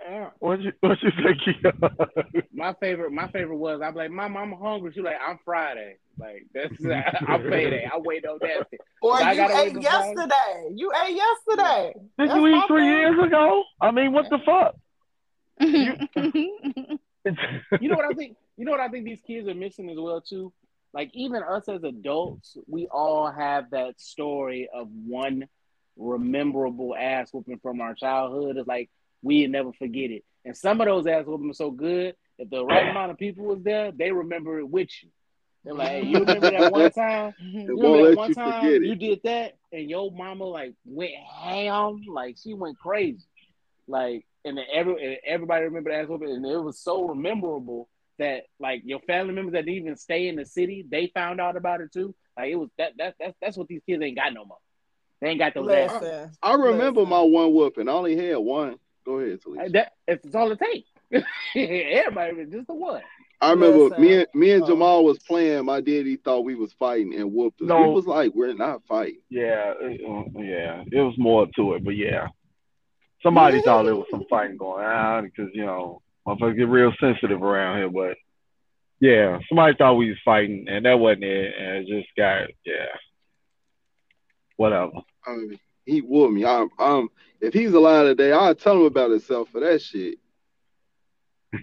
Yeah. what you what you think? Keon? [LAUGHS] my favorite, my favorite was I'm like, Mom, I'm hungry. She's like, I'm Friday. Like that's [LAUGHS] [LAUGHS] I'm payday. I wait on that. Boy, I you gotta ate for yesterday. You ate yesterday. Did That's you eat three thing. years ago? I mean, what the fuck? You know what I think? You know what I think these kids are missing as well too. Like even us as adults, we all have that story of one rememberable ass whooping from our childhood. It's like we never forget it. And some of those ass whoopings are so good if the right amount of people was there, they remember it with you. They're like, hey, you remember that one [LAUGHS] time? It [LAUGHS] You remember that one you time forget you did that and your mama like went ham, like she went crazy, like and then every and everybody remembered that whooping, and it was so memorable that like your family members that didn't even stay in the city, they found out about it too. Like it was that that that's that's what these kids ain't got no more. They ain't got the ass. Listen. I remember Listen. my one whooping. I only had one. Go ahead, Talesha. That it's all it takes. [LAUGHS] everybody just the one. I remember Listen, me and me and uh, Jamal was playing. My daddy thought we was fighting and whooped us. No. We was like, we're not fighting. yeah, it, uh, yeah. It was more to it, but yeah. Somebody thought there was some fighting going on because you know motherfuckers get real sensitive around here, but yeah, somebody thought we was fighting and that wasn't it, and it just got yeah. Whatever. I mean, he whooped me. I'm, um, if he's alive today, I'll tell him about himself for that shit.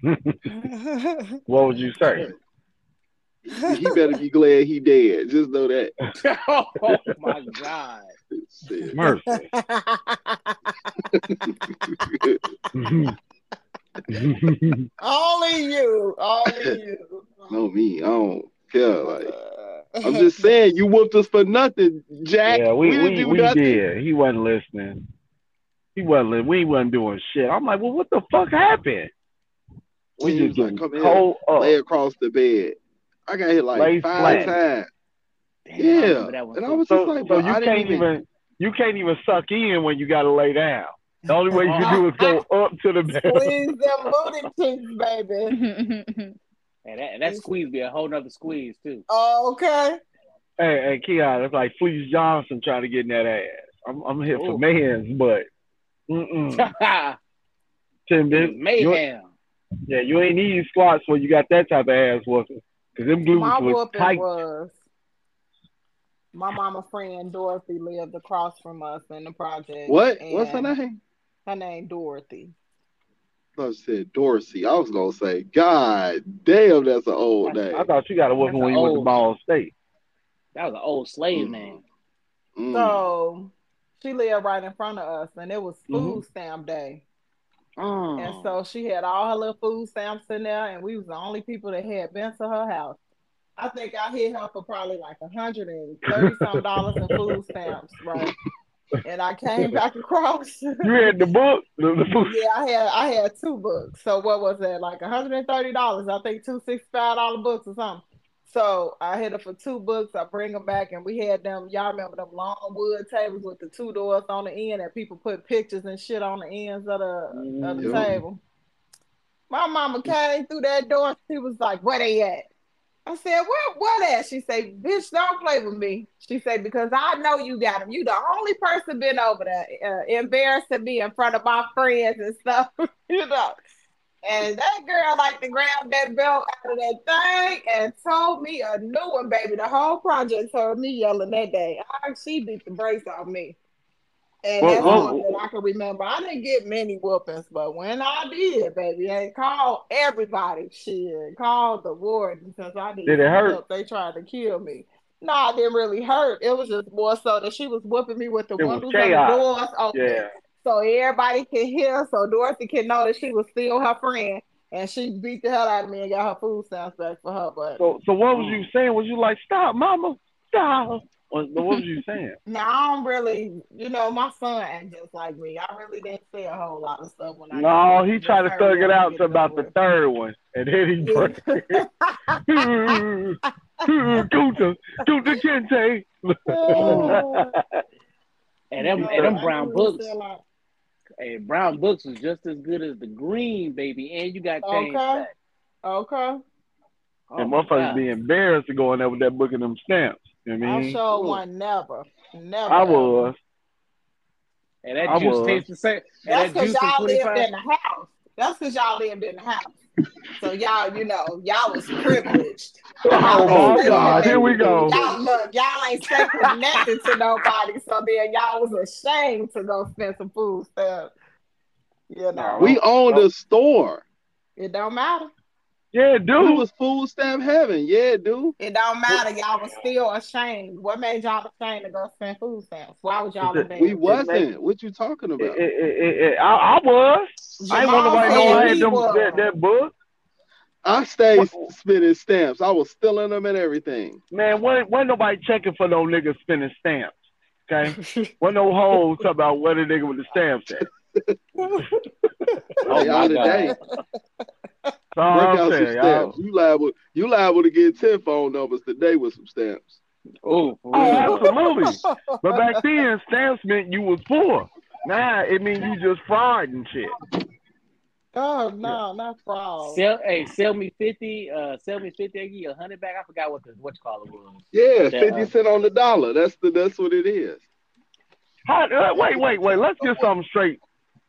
[LAUGHS] what would you say? he better be glad he dead. Just know that. [LAUGHS] oh my god. Shit. Mercy. [LAUGHS] Only you. Only you. No, me. I don't care. Like I'm just saying, you whooped us for nothing, Jack. yeah, we didn't we, do we did. He wasn't listening. He wasn't. li- We wasn't doing shit. I'm like, well, what the fuck happened? We He just was like, getting "Come here, cold up. Lay across the bed. I got hit like Lay five flat. times. Damn, Yeah, remember that and I too. was just like, so bro, you I can't even. even you can't even suck in when you got to lay down. The only way you can do is go [LAUGHS] up to the bed. Squeeze them booty cheeks, baby. [LAUGHS] And that, that squeeze be a whole nother squeeze too. Oh, okay. Hey, hey, Keon, it's like Fleece Johnson trying to get in that ass. I'm, I'm here for Ooh. man's, but mm-mm. [LAUGHS] Tim, It was you, mayhem. yeah, you ain't need squats where you got that type of ass whooping. Cause them glutes My was tight. was my mama friend Dorothy lived across from us in the project. What? What's her name? Her name Dorothy. I said Dorsey. I was gonna say, God damn, that's an old name. I thought you got a whooping That's when you went to. Ball State. That was an old slave Mm. name. Mm. So she lived right in front of us, and it was Mm-hmm. food stamp day. Mm. And so she had all her little food stamps in there, and we was the only people that had been to her house. I think I hit her for probably like a hundred and thirty some dollars in food stamps, right? [LAUGHS] And I came back across. [LAUGHS] You had the book, the, the book. yeah, I had I had two books. So what was that? Like hundred and thirty dollars. I think two sixty five dollar books or something. So I hit her for two books. I bring them back, and we had them. Y'all remember them long wood tables with the two doors on the end, and people put pictures and shit on the ends of the of the mm-hmm. table. My mama came through that door. She was like, "Where they at?" I said, "Where what at?" She said, "Bitch, don't play with me." She said, "Because I know you got them. You the only person been over there, uh, embarrassing me in front of my friends and stuff, [LAUGHS] you know." And that girl like to grab that belt out of that thing and told me a new one, baby. The whole project heard me yelling that day. I, she beat the brakes off me. And Well, that's well- one that I can remember. I didn't get many whoopings, but when I did, baby, I called everybody, shit, called the warden because I did. Did it hurt? help. They tried to kill me. No, it didn't really hurt. It was just more so that she was whooping me with the It windows and the doors open Yeah. so everybody can hear, so Dorothy can know that she was still her friend, and she beat the hell out of me and got her food stamps back for her. But So, so what was mm. you saying? Was you like, stop, mama, stop? What, what was you saying? [LAUGHS] now I don't really, you know, my son ain't just like me. I really didn't say a whole lot of stuff when I. No, he tried to thug it out to about the third one, and then he broke it. Kunta, Kunta Kinte. And them, and them brown books, said hey, brown books was just as good as the green, baby. And you got changed Okay. back. Okay, Oh and my motherfuckers God. be embarrassed to go in there with that book and them stamps. You know what I I sure Ooh. one never, never. I was. And that I juice was. tastes the same. That's because juice from y'all lived in the house. That's because y'all lived in the house. So y'all, you know, y'all was privileged. Oh, [LAUGHS] Oh, my God. Here we go. Y'all look, y'all ain't stay connected to nobody, so then y'all was ashamed to go spend some food stamps. You know, We owned a store. it don't matter. Yeah, We dude. was food stamp heaven. Yeah, dude. It don't matter. Y'all was still ashamed. What made y'all ashamed to go spend food stamps? Why was y'all It- embarrassed? We wasn't. What you talking about? it, it, it, I, I was. I ain't want Jamal nobody said know I had them, was. that, that book. I stayed spending stamps. I was stealing them and everything. Man, wasn't, wasn't nobody checking for no niggas spending stamps. Okay? [LAUGHS] wasn't no hoes talking about where the nigga with the stamps at. Oh, Y'all my today. God. Break I'm out some saying, y'all. stamps. You liable. You liable to get ten phone numbers today with some stamps. Oh, for Oh, real. absolutely. But back then, stamps meant you was poor. Now it means you just fraud and shit. oh no, not fraud. Sell, hey, sell me fifty. Uh, sell me fifty. I give you a hundred back. I forgot what the what you call it was. Yeah, Yeah. fifty cent on the dollar. That's the that's what it is. How, uh, wait, wait, wait. Let's get something straight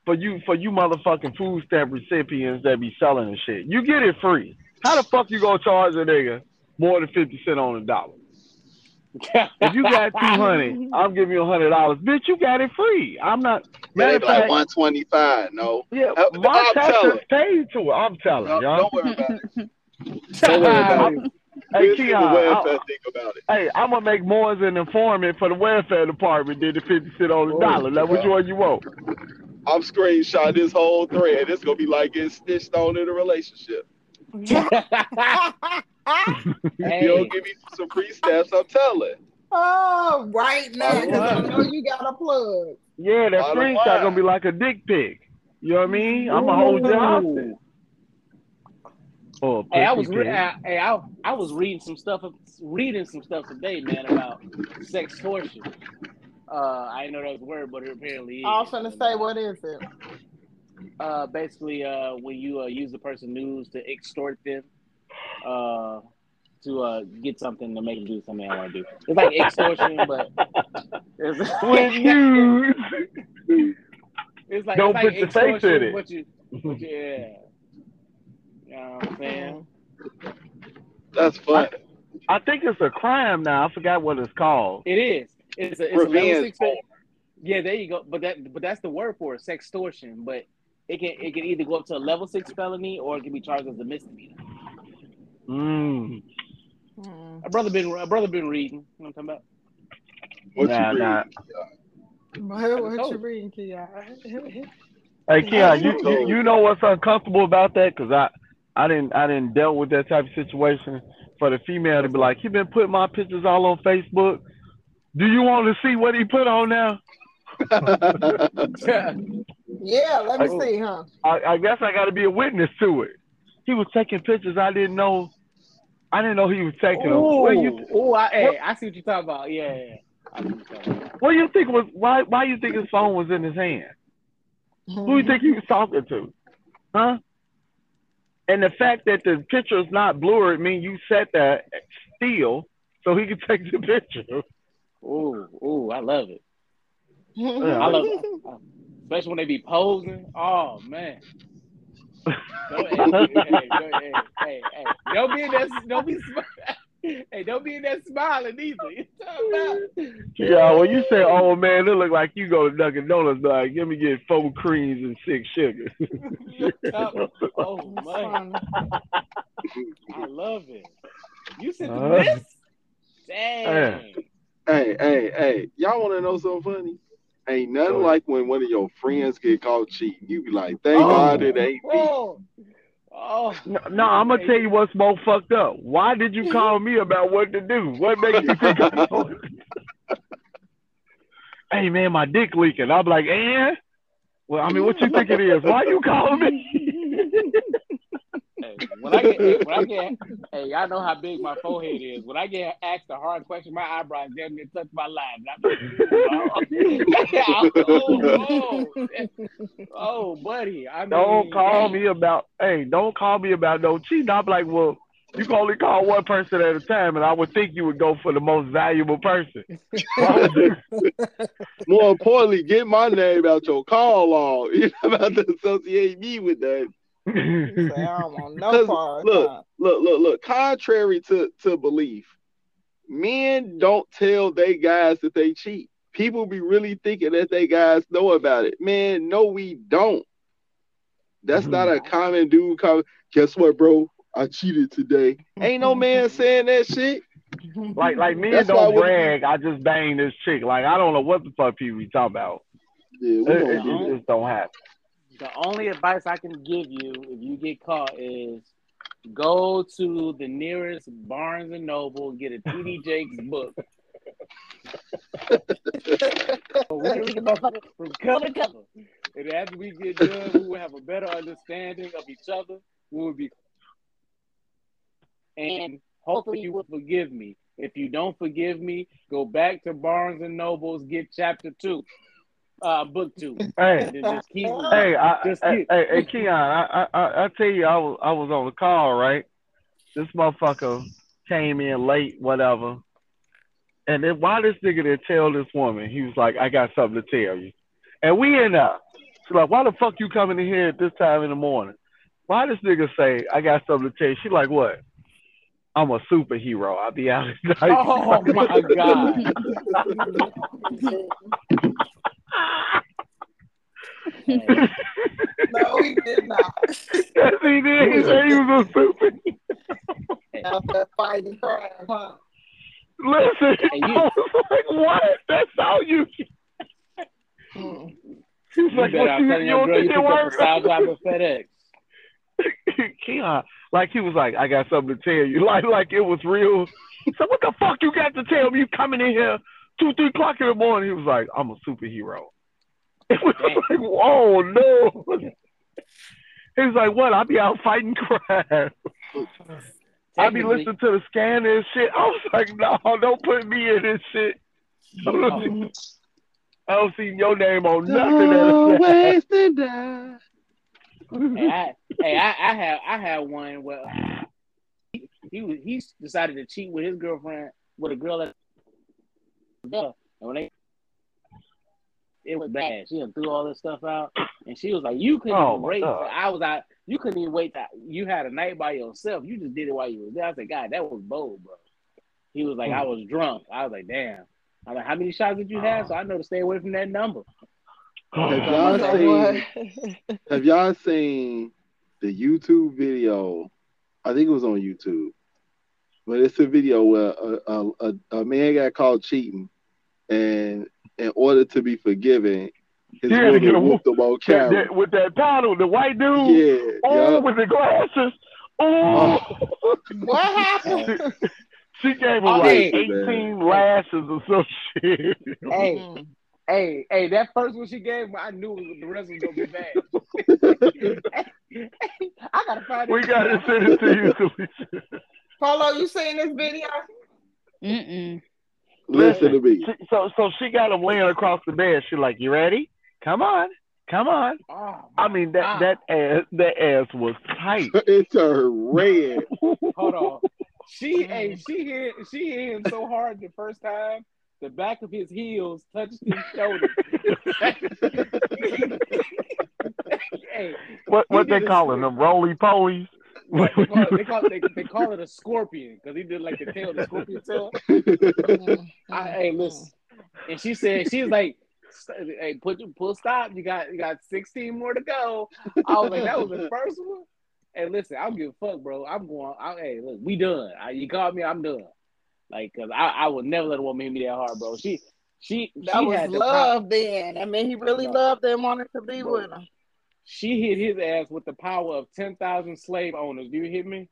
for you, for you motherfucking food stamp recipients that be selling and shit. You get it free. How the fuck you gonna charge a nigga more than fifty cent on a dollar? [LAUGHS] If you got two hundred, I'm giving you a hundred dollars. Bitch, you got it free. I'm not. Matter Maybe of like fact, one twenty five. No, yeah, Uh, my taxes paid to it. I'm telling no y'all. don't worry about it. [LAUGHS] Don't worry about it. Hey, Keon, what welfare I- think about it. Hey, I'm gonna make more as an informant for the welfare department than the fifty cent on the Oh, dollar. Now, which God. one you want? I'm screenshot this whole thread. It's gonna be like getting stitched on in a relationship. Hey. [LAUGHS] You don't give me some free steps, I'm telling. oh, right now, because I What? know you got a plug. Yeah, that Bottom screenshot gonna be like a dick pic. You know what I mean? I'm gonna hold you hostage. Oh, Hey, I was re- I, hey, I, I was reading some stuff reading some stuff today, man, about sextortion. Uh, I didn't know that was a word, but it apparently is. I was gonna say, what is it? Uh, basically, uh, when you uh, use the person's news to extort them, uh, to uh, get something to make them do something I want to do. It's like extortion, but it's, [LAUGHS] With news. it's like Don't it's like put your face extortion, in it. But you, but you, yeah. You know what I'm saying? That's fun. I think it's a crime now. I forgot what it's called. It is. It's a, it's a level Revenge six. porn. Yeah, there you go. But that but that's the word for it, sextortion. But it can it can either go up to a level six felony or it can be charged as a misdemeanor. Mm. Hmm. A brother been a brother been reading. You know what I'm talking about? What Nah, you nah. What, what you reading, Kia? Hey, Keon, you, you you know what's uncomfortable about that? Cause I I didn't I didn't dealt with that type of situation. For the female to be like, you been putting my pictures all on Facebook. Do you want to see what he put on now? [LAUGHS] Yeah, let me Oh. see, huh? I, I guess I got to be a witness to it. He was taking pictures. I didn't know. I didn't know he was taking them. What you Oh, I, hey, I see what you're talking about. Yeah, yeah. yeah. I see what you're talking about. What do you think was why? Why do you think his phone was in his hand? Who do you think he was talking to? Huh? And the fact that the picture is not blurred means you set that still so he could [LAUGHS] take the picture. Ooh, ooh, I love it. I love it. Especially when they be posing. Oh man. [LAUGHS] Don't, hey, hey, hey, don't be in that. Don't be. smi- [LAUGHS] Hey, don't be in that smiling either. About? Yeah, when you say, "Oh man, it look like you go to Dunkin' Donuts," like, "Give me get four creams and six sugars." [LAUGHS] Oh man, I love it. You said Uh, this? Dang. Hey, hey, hey, y'all want to know something funny? Ain't nothing Go like when one of your friends get caught cheating. You be like, thank Oh. God it ain't me. Oh, oh. No, no, I'm gonna tell you what's more fucked up. Why did you call me about what to do? What makes you think I'm [LAUGHS] hey man, my dick leaking. I'm like, and well, I mean, what you think it is? Why you calling me? [LAUGHS] Hey, when I get, hey, when I get, hey, y'all know how big my forehead is. When I get asked a hard question, my eyebrows damn near touch my line. And I'm oh, [LAUGHS] oh, oh, buddy. I mean, don't call hey, me about. Hey, don't call me about no cheating. I'm like, well, you can only call one person at a time, and I would think you would go for the most valuable person. Why would you? [LAUGHS] More importantly, get my name out your call log. [LAUGHS] You're not about to associate me with that. Say, I don't want no [LAUGHS] part. look, huh? look, look, look. Contrary to, to belief, men don't tell they guys that they cheat. People be really thinking that they guys know about it. Man, no, we don't. That's not a mm-hmm. common dude. Comment. Guess what, bro? I cheated today. Ain't no man [LAUGHS] saying that shit. Like, like men That's why don't when- brag. I just banged this chick. Like, I don't know what the fuck people be talking about. Yeah, It, it, it just don't happen. The only advice I can give you if you get caught is go to the nearest Barnes and Noble get a TD Jakes book. from cover to cover. And after we get done, we will have a better understanding of each other. We will be, and hopefully you will forgive me. If you don't forgive me, go back to Barnes and Nobles, get chapter two, uh, book two. Hey, just keep. [LAUGHS] Hey, I, Just hey, keep- hey, hey, Keon, I, I, I, I tell you, I was, I was on the call, right? This motherfucker came in late, whatever. And then why this nigga didn't tell this woman? He was like, I got something to tell you. And we in there. She's like, why the fuck you coming in here at this time in the morning? Why this nigga say, I got something to tell you? She like, what? I'm a superhero. I'll be out at night. [LAUGHS] Oh my god! [LAUGHS] Hey, [LAUGHS] No, he did not. yes, he did. He said he was a super. hey, Hey, fighting crime, huh? Listen, Hey, you- I was like, what? That's all you. Mm. He was you like, what you, you don't think it works? style job FedEx. [LAUGHS] Keon, like he was like, I got something to tell you. [LAUGHS] Like, like it was real. So what the fuck you got to tell me? You coming in here two, three o'clock in the morning? He was like, I'm a superhero. [LAUGHS] It was like, whoa, no. [LAUGHS] He was like, what? I be out fighting crime. [LAUGHS] I be listening to the scanner and shit. I was like, no, don't put me in this shit. I don't see, I don't see your name on nothing. Don't that waste and die. Hey, I, hey, I, I have I had one where he, he was he decided to cheat with his girlfriend with a girl that and when they it was bad. She threw all this stuff out, and she was like, "You couldn't Oh, even wait." I was out. You couldn't even wait. That you had a night by yourself. You just did it while you was there. I said, "God, that was bold, bro." He was like, hmm. "I was drunk." I was like, "Damn." I'm like, "How many shots did you ah. have?" So I know to stay away from that number. Have [LAUGHS] y'all seen? Have y'all seen the YouTube video? I think it was on YouTube, but it's a video where a, a, a, a man got caught cheating, and in order to be forgiven, his He had to get a woman whooped him on that, camera. that, with that paddle, the white dude. Yeah, Oh, yeah. with the glasses. Oh, [LAUGHS] What happened? she gave him Oh, like hey. 18 lashes or some shit. Hey, [LAUGHS] Mm. hey, hey! That first one she gave me, I knew the rest was gonna be bad. [LAUGHS] I gotta find it. we got to send it to you. So we Polo, you seen this video? Mm-mm. Listen to me. She- so, so she got him laying across the bed. She like, you ready? Come on, come on. Oh, I mean, that Ah. that ass, that ass was tight. [LAUGHS] It turned red. [LAUGHS] hold on. She, Mm. hey, she hit, she hit him so hard the first time, the back of his heels touched his shoulder. [LAUGHS] hey, what what they calling them? Roly polies. They call, it, they, call it, they, they call it a scorpion because he did like the tail, of the scorpion tail. [LAUGHS] I, hey, listen. And she said, she was like, hey, put your pull stop. You got you got 16 more to go. I was like, that was the first one. Hey, listen, I don't give a fuck, bro. I'm going. I, hey, look, we done. I, you called me, I'm done. Like, cause I, I would never let a woman hit me that hard, bro. She, she, That she was had the love then. I mean, he really No. loved her and wanted to be Bro. with her. She hit his ass with the power of 10,000 slave owners. Do you hear me?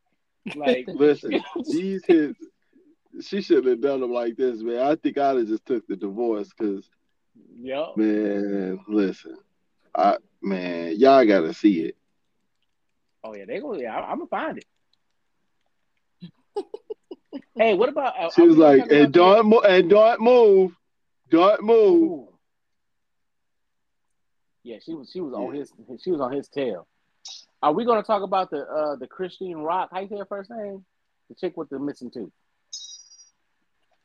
Like, [LAUGHS] Listen, these hits. She shouldn't have done them like this, man. I think I'd have just took the divorce because, yo, man, listen, I man, y'all gotta see it. oh yeah, they go. Yeah, I, I'm gonna find it. hey, what about? uh, She was gonna like, and don't mo- and don't move, don't move. Ooh. Yeah, she was. She was on his. She was on his tail. Are we gonna talk about the uh the Christine Rock? How you say her first name? The chick with the missing tooth.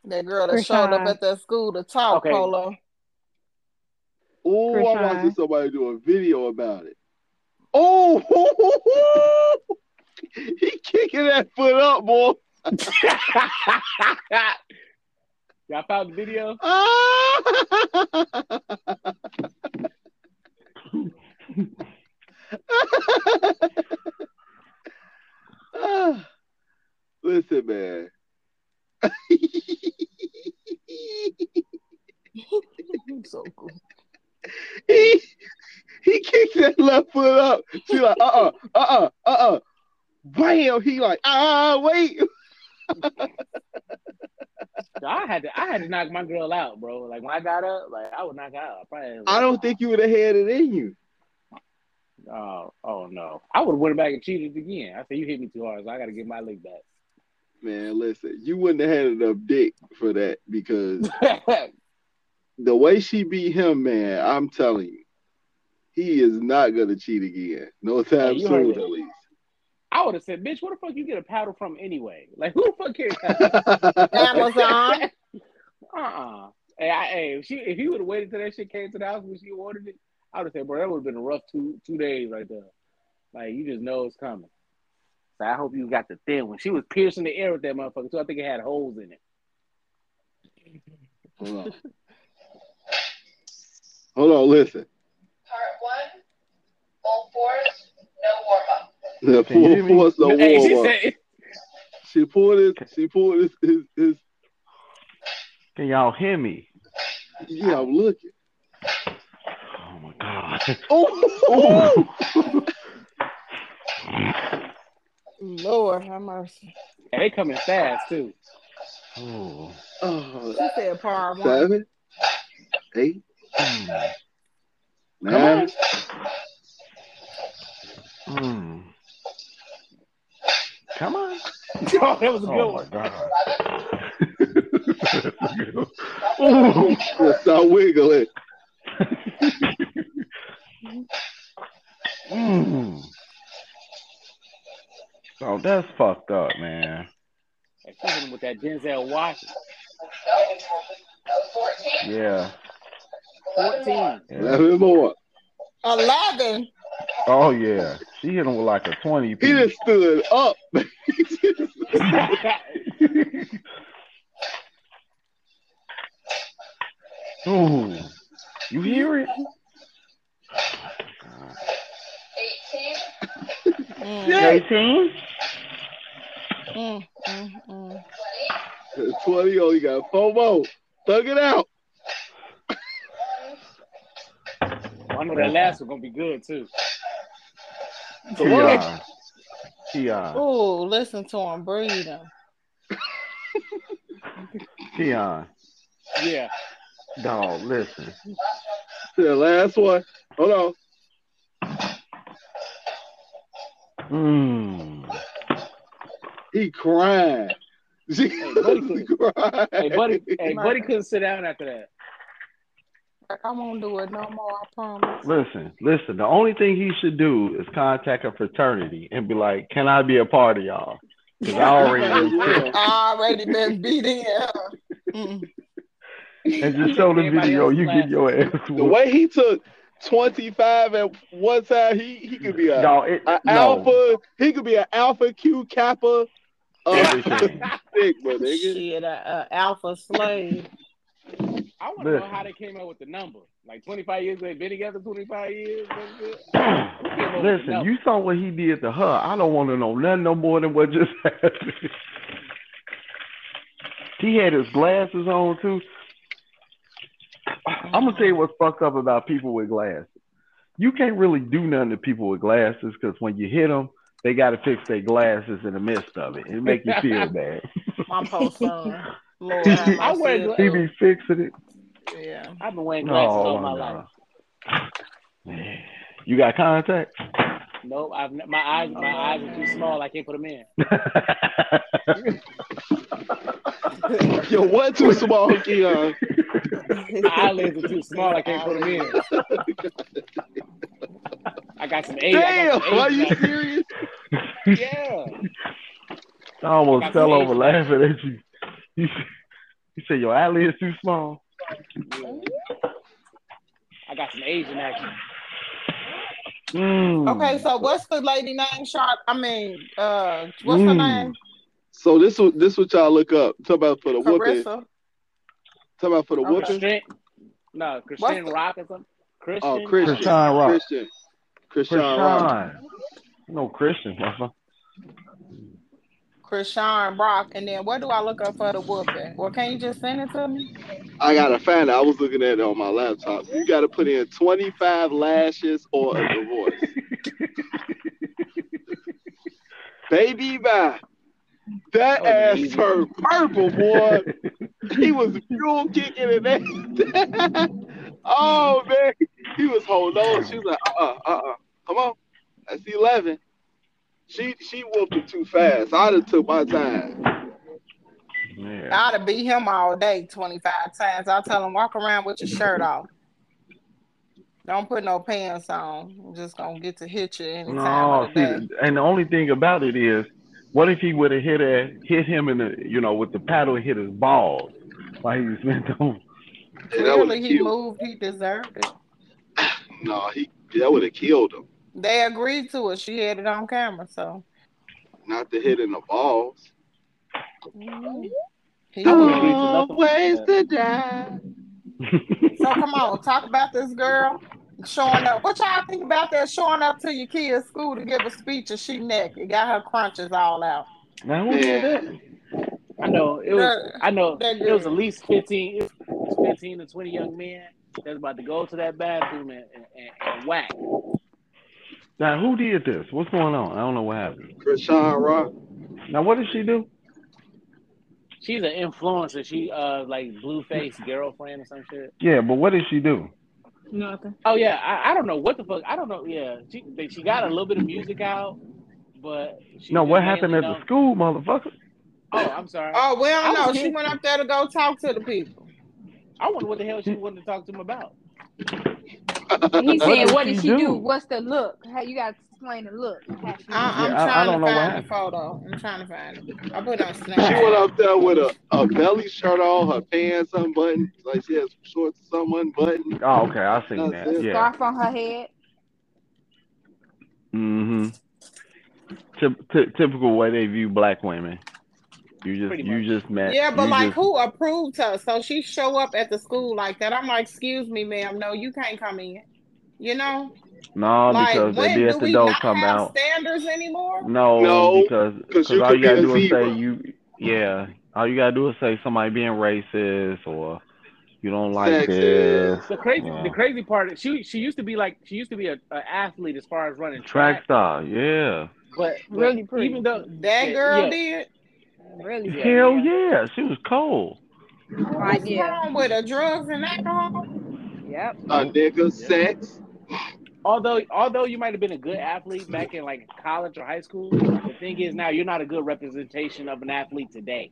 That girl that showed up at that school to talk, Okay. Polo. Oh, I'm Chrisean. watching somebody do a video about it. Oh, [LAUGHS] he kicking that foot up, boy. [LAUGHS] Y'all found the video? [LAUGHS] [LAUGHS] Listen, man. [LAUGHS] so cool. he he kicks that left foot up. She like, uh uh, uh uh, uh uh. Bam! He like, ah, wait. [LAUGHS] I had to. I had to knock my girl out, bro. Like when I got up, like I would knock her out. Probably, I don't think you would have had it in you. Oh, oh no! I would have went back and cheated again. I said you hit me too hard, so I got to get my leg back. Man, listen, you wouldn't have had enough dick for that because [LAUGHS] the way she beat him, man, I'm telling you, he is not gonna cheat again. No time soon, at least. I would have said, "Bitch, where the fuck you get a paddle from anyway? Like who the fuck cares?" [LAUGHS] Amazon. [LAUGHS] uh uh Hey, I, hey, if she if he would have waited till that shit came to the house when she ordered it, I would have said, bro, that would have been a rough two two days right there. Like you just know it's coming. So I hope you got the thin one. She was piercing the air with that motherfucker, so I think it had holes in it. Hold on. Hold on, listen. Part one, full force, no warm up. The Can you hear full me? force hey, she warm up. said She pulled it. She pulled his. His. his Can y'all hear me? yeah, I'm looking. Oh my god. Oh, [LAUGHS] Lord have mercy. And they coming fast too. Oh. oh. She said par one. seven, eight, Mm. nine. Mm. Come on. [LAUGHS] Oh, that was a good Oh my one. god. Ooh. Just start wiggling. Mm. Oh, that's fucked up, man. Like, she hit him with that Denzel Washington. Yeah. 14. yeah. Eleven more. Eleven. Oh yeah. She hit him with like a twenty He piece. just stood up. [LAUGHS] Ooh. You hear it? Mm, Yeah. 18? mm, mm, mm. Twenty. Oh, you got four more. Thug it out. I know that last one gonna be good too. Keon. Keon. Uh, uh, Ooh, listen to him breathing. Keon. Uh, yeah. Dog, listen. The last one. Hold on. Mm. He crying. [LAUGHS] She buddy. crying. Hey, buddy. Hey, buddy couldn't sit down after that. Like, I won't do it no more. I promise. Listen, listen. The only thing he should do is contact a fraternity and be like, "Can I be a part of y'all?" Because I already [LAUGHS] Yeah. I already been beat in. Mm. and just show the video. else You get your ass. The way he took 25 at one time, he, he could be a, Y'all, it, a no, alpha. He could be an alpha Q Kappa. Uh, Everything. [LAUGHS] Shit, a, a alpha slave. I want to know how they came up with the number. Like 25 years, they've been together 25 years. that's it. Who came up with the Listen, you saw what he did to her. I don't want to know nothing no more than what just [LAUGHS] happened. he had his glasses on too. I'm gonna tell you what's fucked up about people with glasses. You can't really do nothing to people with glasses because when you hit them, they got to fix their glasses in the midst of it. It make you feel [LAUGHS] bad. My poor son. [LAUGHS] Lord I wear mercy. gla- he be fixing it. Yeah. I've been wearing glasses Oh all my my life. Man. You got contacts? Nope, I've my eyes my oh, eyes are too small. I can't put them in. [LAUGHS] Yo, what too small, Keon? My eyelids are too small. I can't put them in. I got some age. I Damn, got some are you back. serious? Yeah. I almost Got fell over laughing at you. You, you said your eyelid's too small. Yeah. I got some Asian action. Mm. Okay, so what's the lady name? Sharp. I mean, uh, what's her Mm. name? So this what this what y'all look up. Talk about for the whooping. Talk about for the Okay. whooping. Christian, no, Christian Rock or something. Christian. Oh, Christian. Chrisean Rock. Christian. Christian Rock. No Christian, motherfucker. Chrisean Brock. And then what do I look up for the whooping? Well, can you just send it to me? I gotta find it. I was looking at it on my laptop. You gotta put in 25 lashes or a divorce. [LAUGHS] Baby bye. That Oh, ass easy. turned purple, boy. he was fuel kicking and everything. [LAUGHS] oh man, he was holding on. She was like, uh, uh, uh, uh. come on, that's eleven. She she whooped it too fast. I'd have took my time. Yeah. I'd have beat him all day 25 times. I'll tell him, walk around with your shirt [LAUGHS] off. Don't put no pants on. I'm just going to get to hit you anytime No, the see, and the only thing about it is, what if he would have hit her, hit him in the, you know, with the paddle, hit his balls while he was meant to. And that Clearly, he killed- moved. He deserved it. [LAUGHS] No, he that would have killed him. They agreed to it. She had it on camera, so. Not to hit in the balls. mm, He I would've did. agreed to nothing. ways to die. So come on, talk about this girl showing up. What y'all think about that showing up to your kid's school to give a speech and she naked? Got her crunches all out. Now who did that? I know it was. That- I know it was at least fifteen, it was fifteen to twenty young men that's about to go to that bathroom and, and, and, and whack. Now who did this? What's going on? I don't know what happened. Chrisean Rock. Now what did she do? She's an influencer. She uh like Blueface girlfriend or some shit. Yeah, but what did she do? Nothing. Oh yeah, I, I don't know what the fuck. I don't know. Yeah, she she got a little bit of music out, but she No, what happened mainly at the school, motherfucker? Oh, I'm sorry. Oh, well, don't I know. She went up there to go talk to the people. I wonder what the hell she wanted to talk to him about. He What said, "What did she do? do? What's the look? How you got to explain the look? I, I'm Yeah, I- I trying don't to know find the photo. I'm trying to find it. I put it on She went up there with a, a belly shirt on, her pants unbuttoned, like she has shorts some unbuttoned. Oh, okay, I see That's that. it. Yeah. Scarf on her head. Mm-hmm. Typ- [LAUGHS] ty- typical way they view black women. You just Pretty you much. just met. Yeah, but like, just- who approved her? So she show up at the school like that. I'm like, excuse me, ma'am. No, you can't come in. You know, No, like because they when be do at the we door not come have out. standards anymore? No, No, because 'cause because all you gotta do is say you. Yeah, all you gotta do is say somebody being racist or you don't like Sexist. this. The crazy, Yeah. the crazy part is she she used to be like she used to be a, a athlete as far as running Track track, star, yeah. but, but Really pretty. even though That girl yeah. did. Really? Yeah, Hell yeah. yeah, she was cold. Like, What's yeah. wrong with her? Drugs and alcohol? Yep. A nigga, sex. although although you might have been a good athlete back in like college or high school, the thing is now you're not a good representation of an athlete today.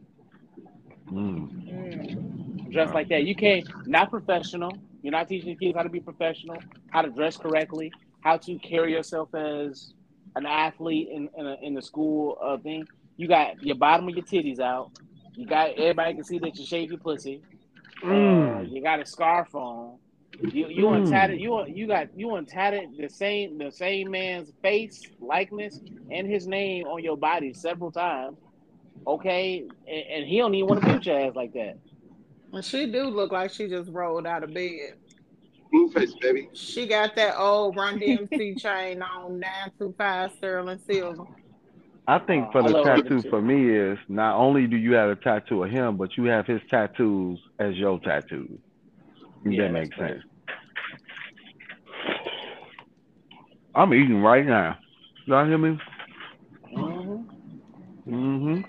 Mm. Mm. Just like that, you can't not professional. You're not teaching kids how to be professional, how to dress correctly, how to carry yourself as an athlete in in, a, in the school uh, thing. You got your bottom of your titties out. You got everybody can see that you shave your pussy. Uh, Mm. you got a scarf on. You you Mm. untatted you you got you untatted the same the same man's face likeness and his name on your body several times. Okay, and, and he don't even want to beat your ass like that. And she do look like she just rolled out of bed. Blueface, baby. She got that old Run DMC chain on 925 sterling silver. I think for I the tattoo for me is not only do you have a tattoo of him, but you have his tattoos as your tattoos. If Yeah, that makes crazy. sense. I'm eating right now. Y'all hear me? Mm-hmm. Mm-hmm.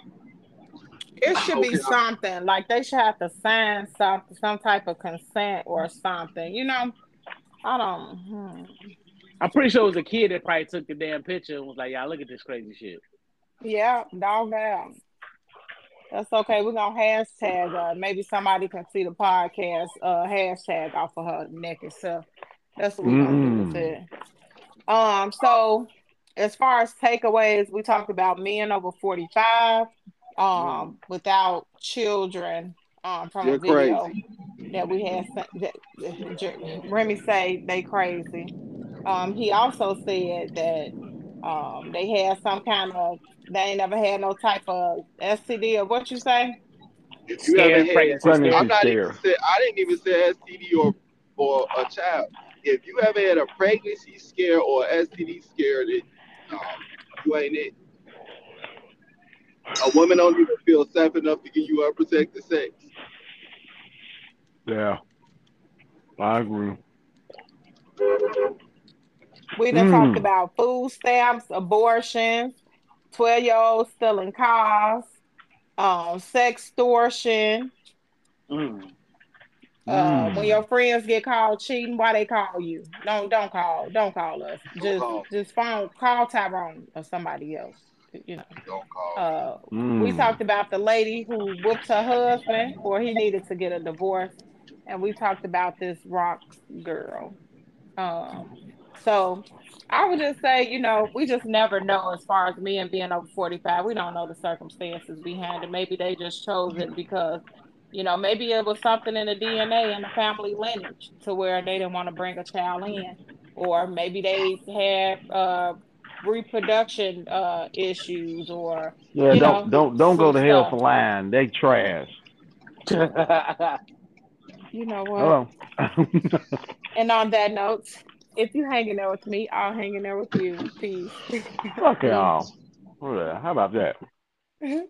It should be something like they should have to sign some some type of consent or something. You know, I don't. Hmm. I'm pretty sure it was a kid that probably took the damn picture and was like, "Y'all look at this crazy shit." Yeah, dog out. That's okay. We're gonna hashtag uh maybe somebody can see the podcast uh hashtag off of her neck and stuff. That's what we're gonna do Mm. Um so as far as takeaways, we talked about men over 45, um, without children, um, from You're a video crazy. that we had that, that Remy say they crazy. Um, he also said that um they had some kind of they ain't never had no type of STD or what you say? If you haven't had, pregnancy Pregnancy. I'm not scare. even say I didn't even say STD or or a child. If you haven't had a pregnancy scare or STD scare, then um, you ain't it. A woman don't even feel safe enough to give you unprotected sex. Yeah. I agree. We done Mm. talked about food stamps, abortions, 12 year olds stealing cars, um, sextortion. Mm. Uh, Mm. when your friends get called cheating, why they call you? Don't don't call, don't call us. Just call. just phone call Tyrone or somebody else. You know. Don't call. Uh, Mm. we talked about the lady who whooped her husband or he needed to get a divorce, and we talked about this rocks girl. Um, so I would just say, you know, we just never know as far as me and being over 45. We don't know the circumstances behind it. Maybe they just chose it because, you know, maybe it was something in the DNA in the family lineage to where they didn't want to bring a child in. Or maybe they had uh, reproduction uh, issues or, Yeah, you don't know, don't don't go to some hell for lying. They trash. [LAUGHS] you know what? Hello. And on that note, if you hanging there with me, I'll hang in there with you. Peace. [LAUGHS] Fuck y'all. How about that? Mhm.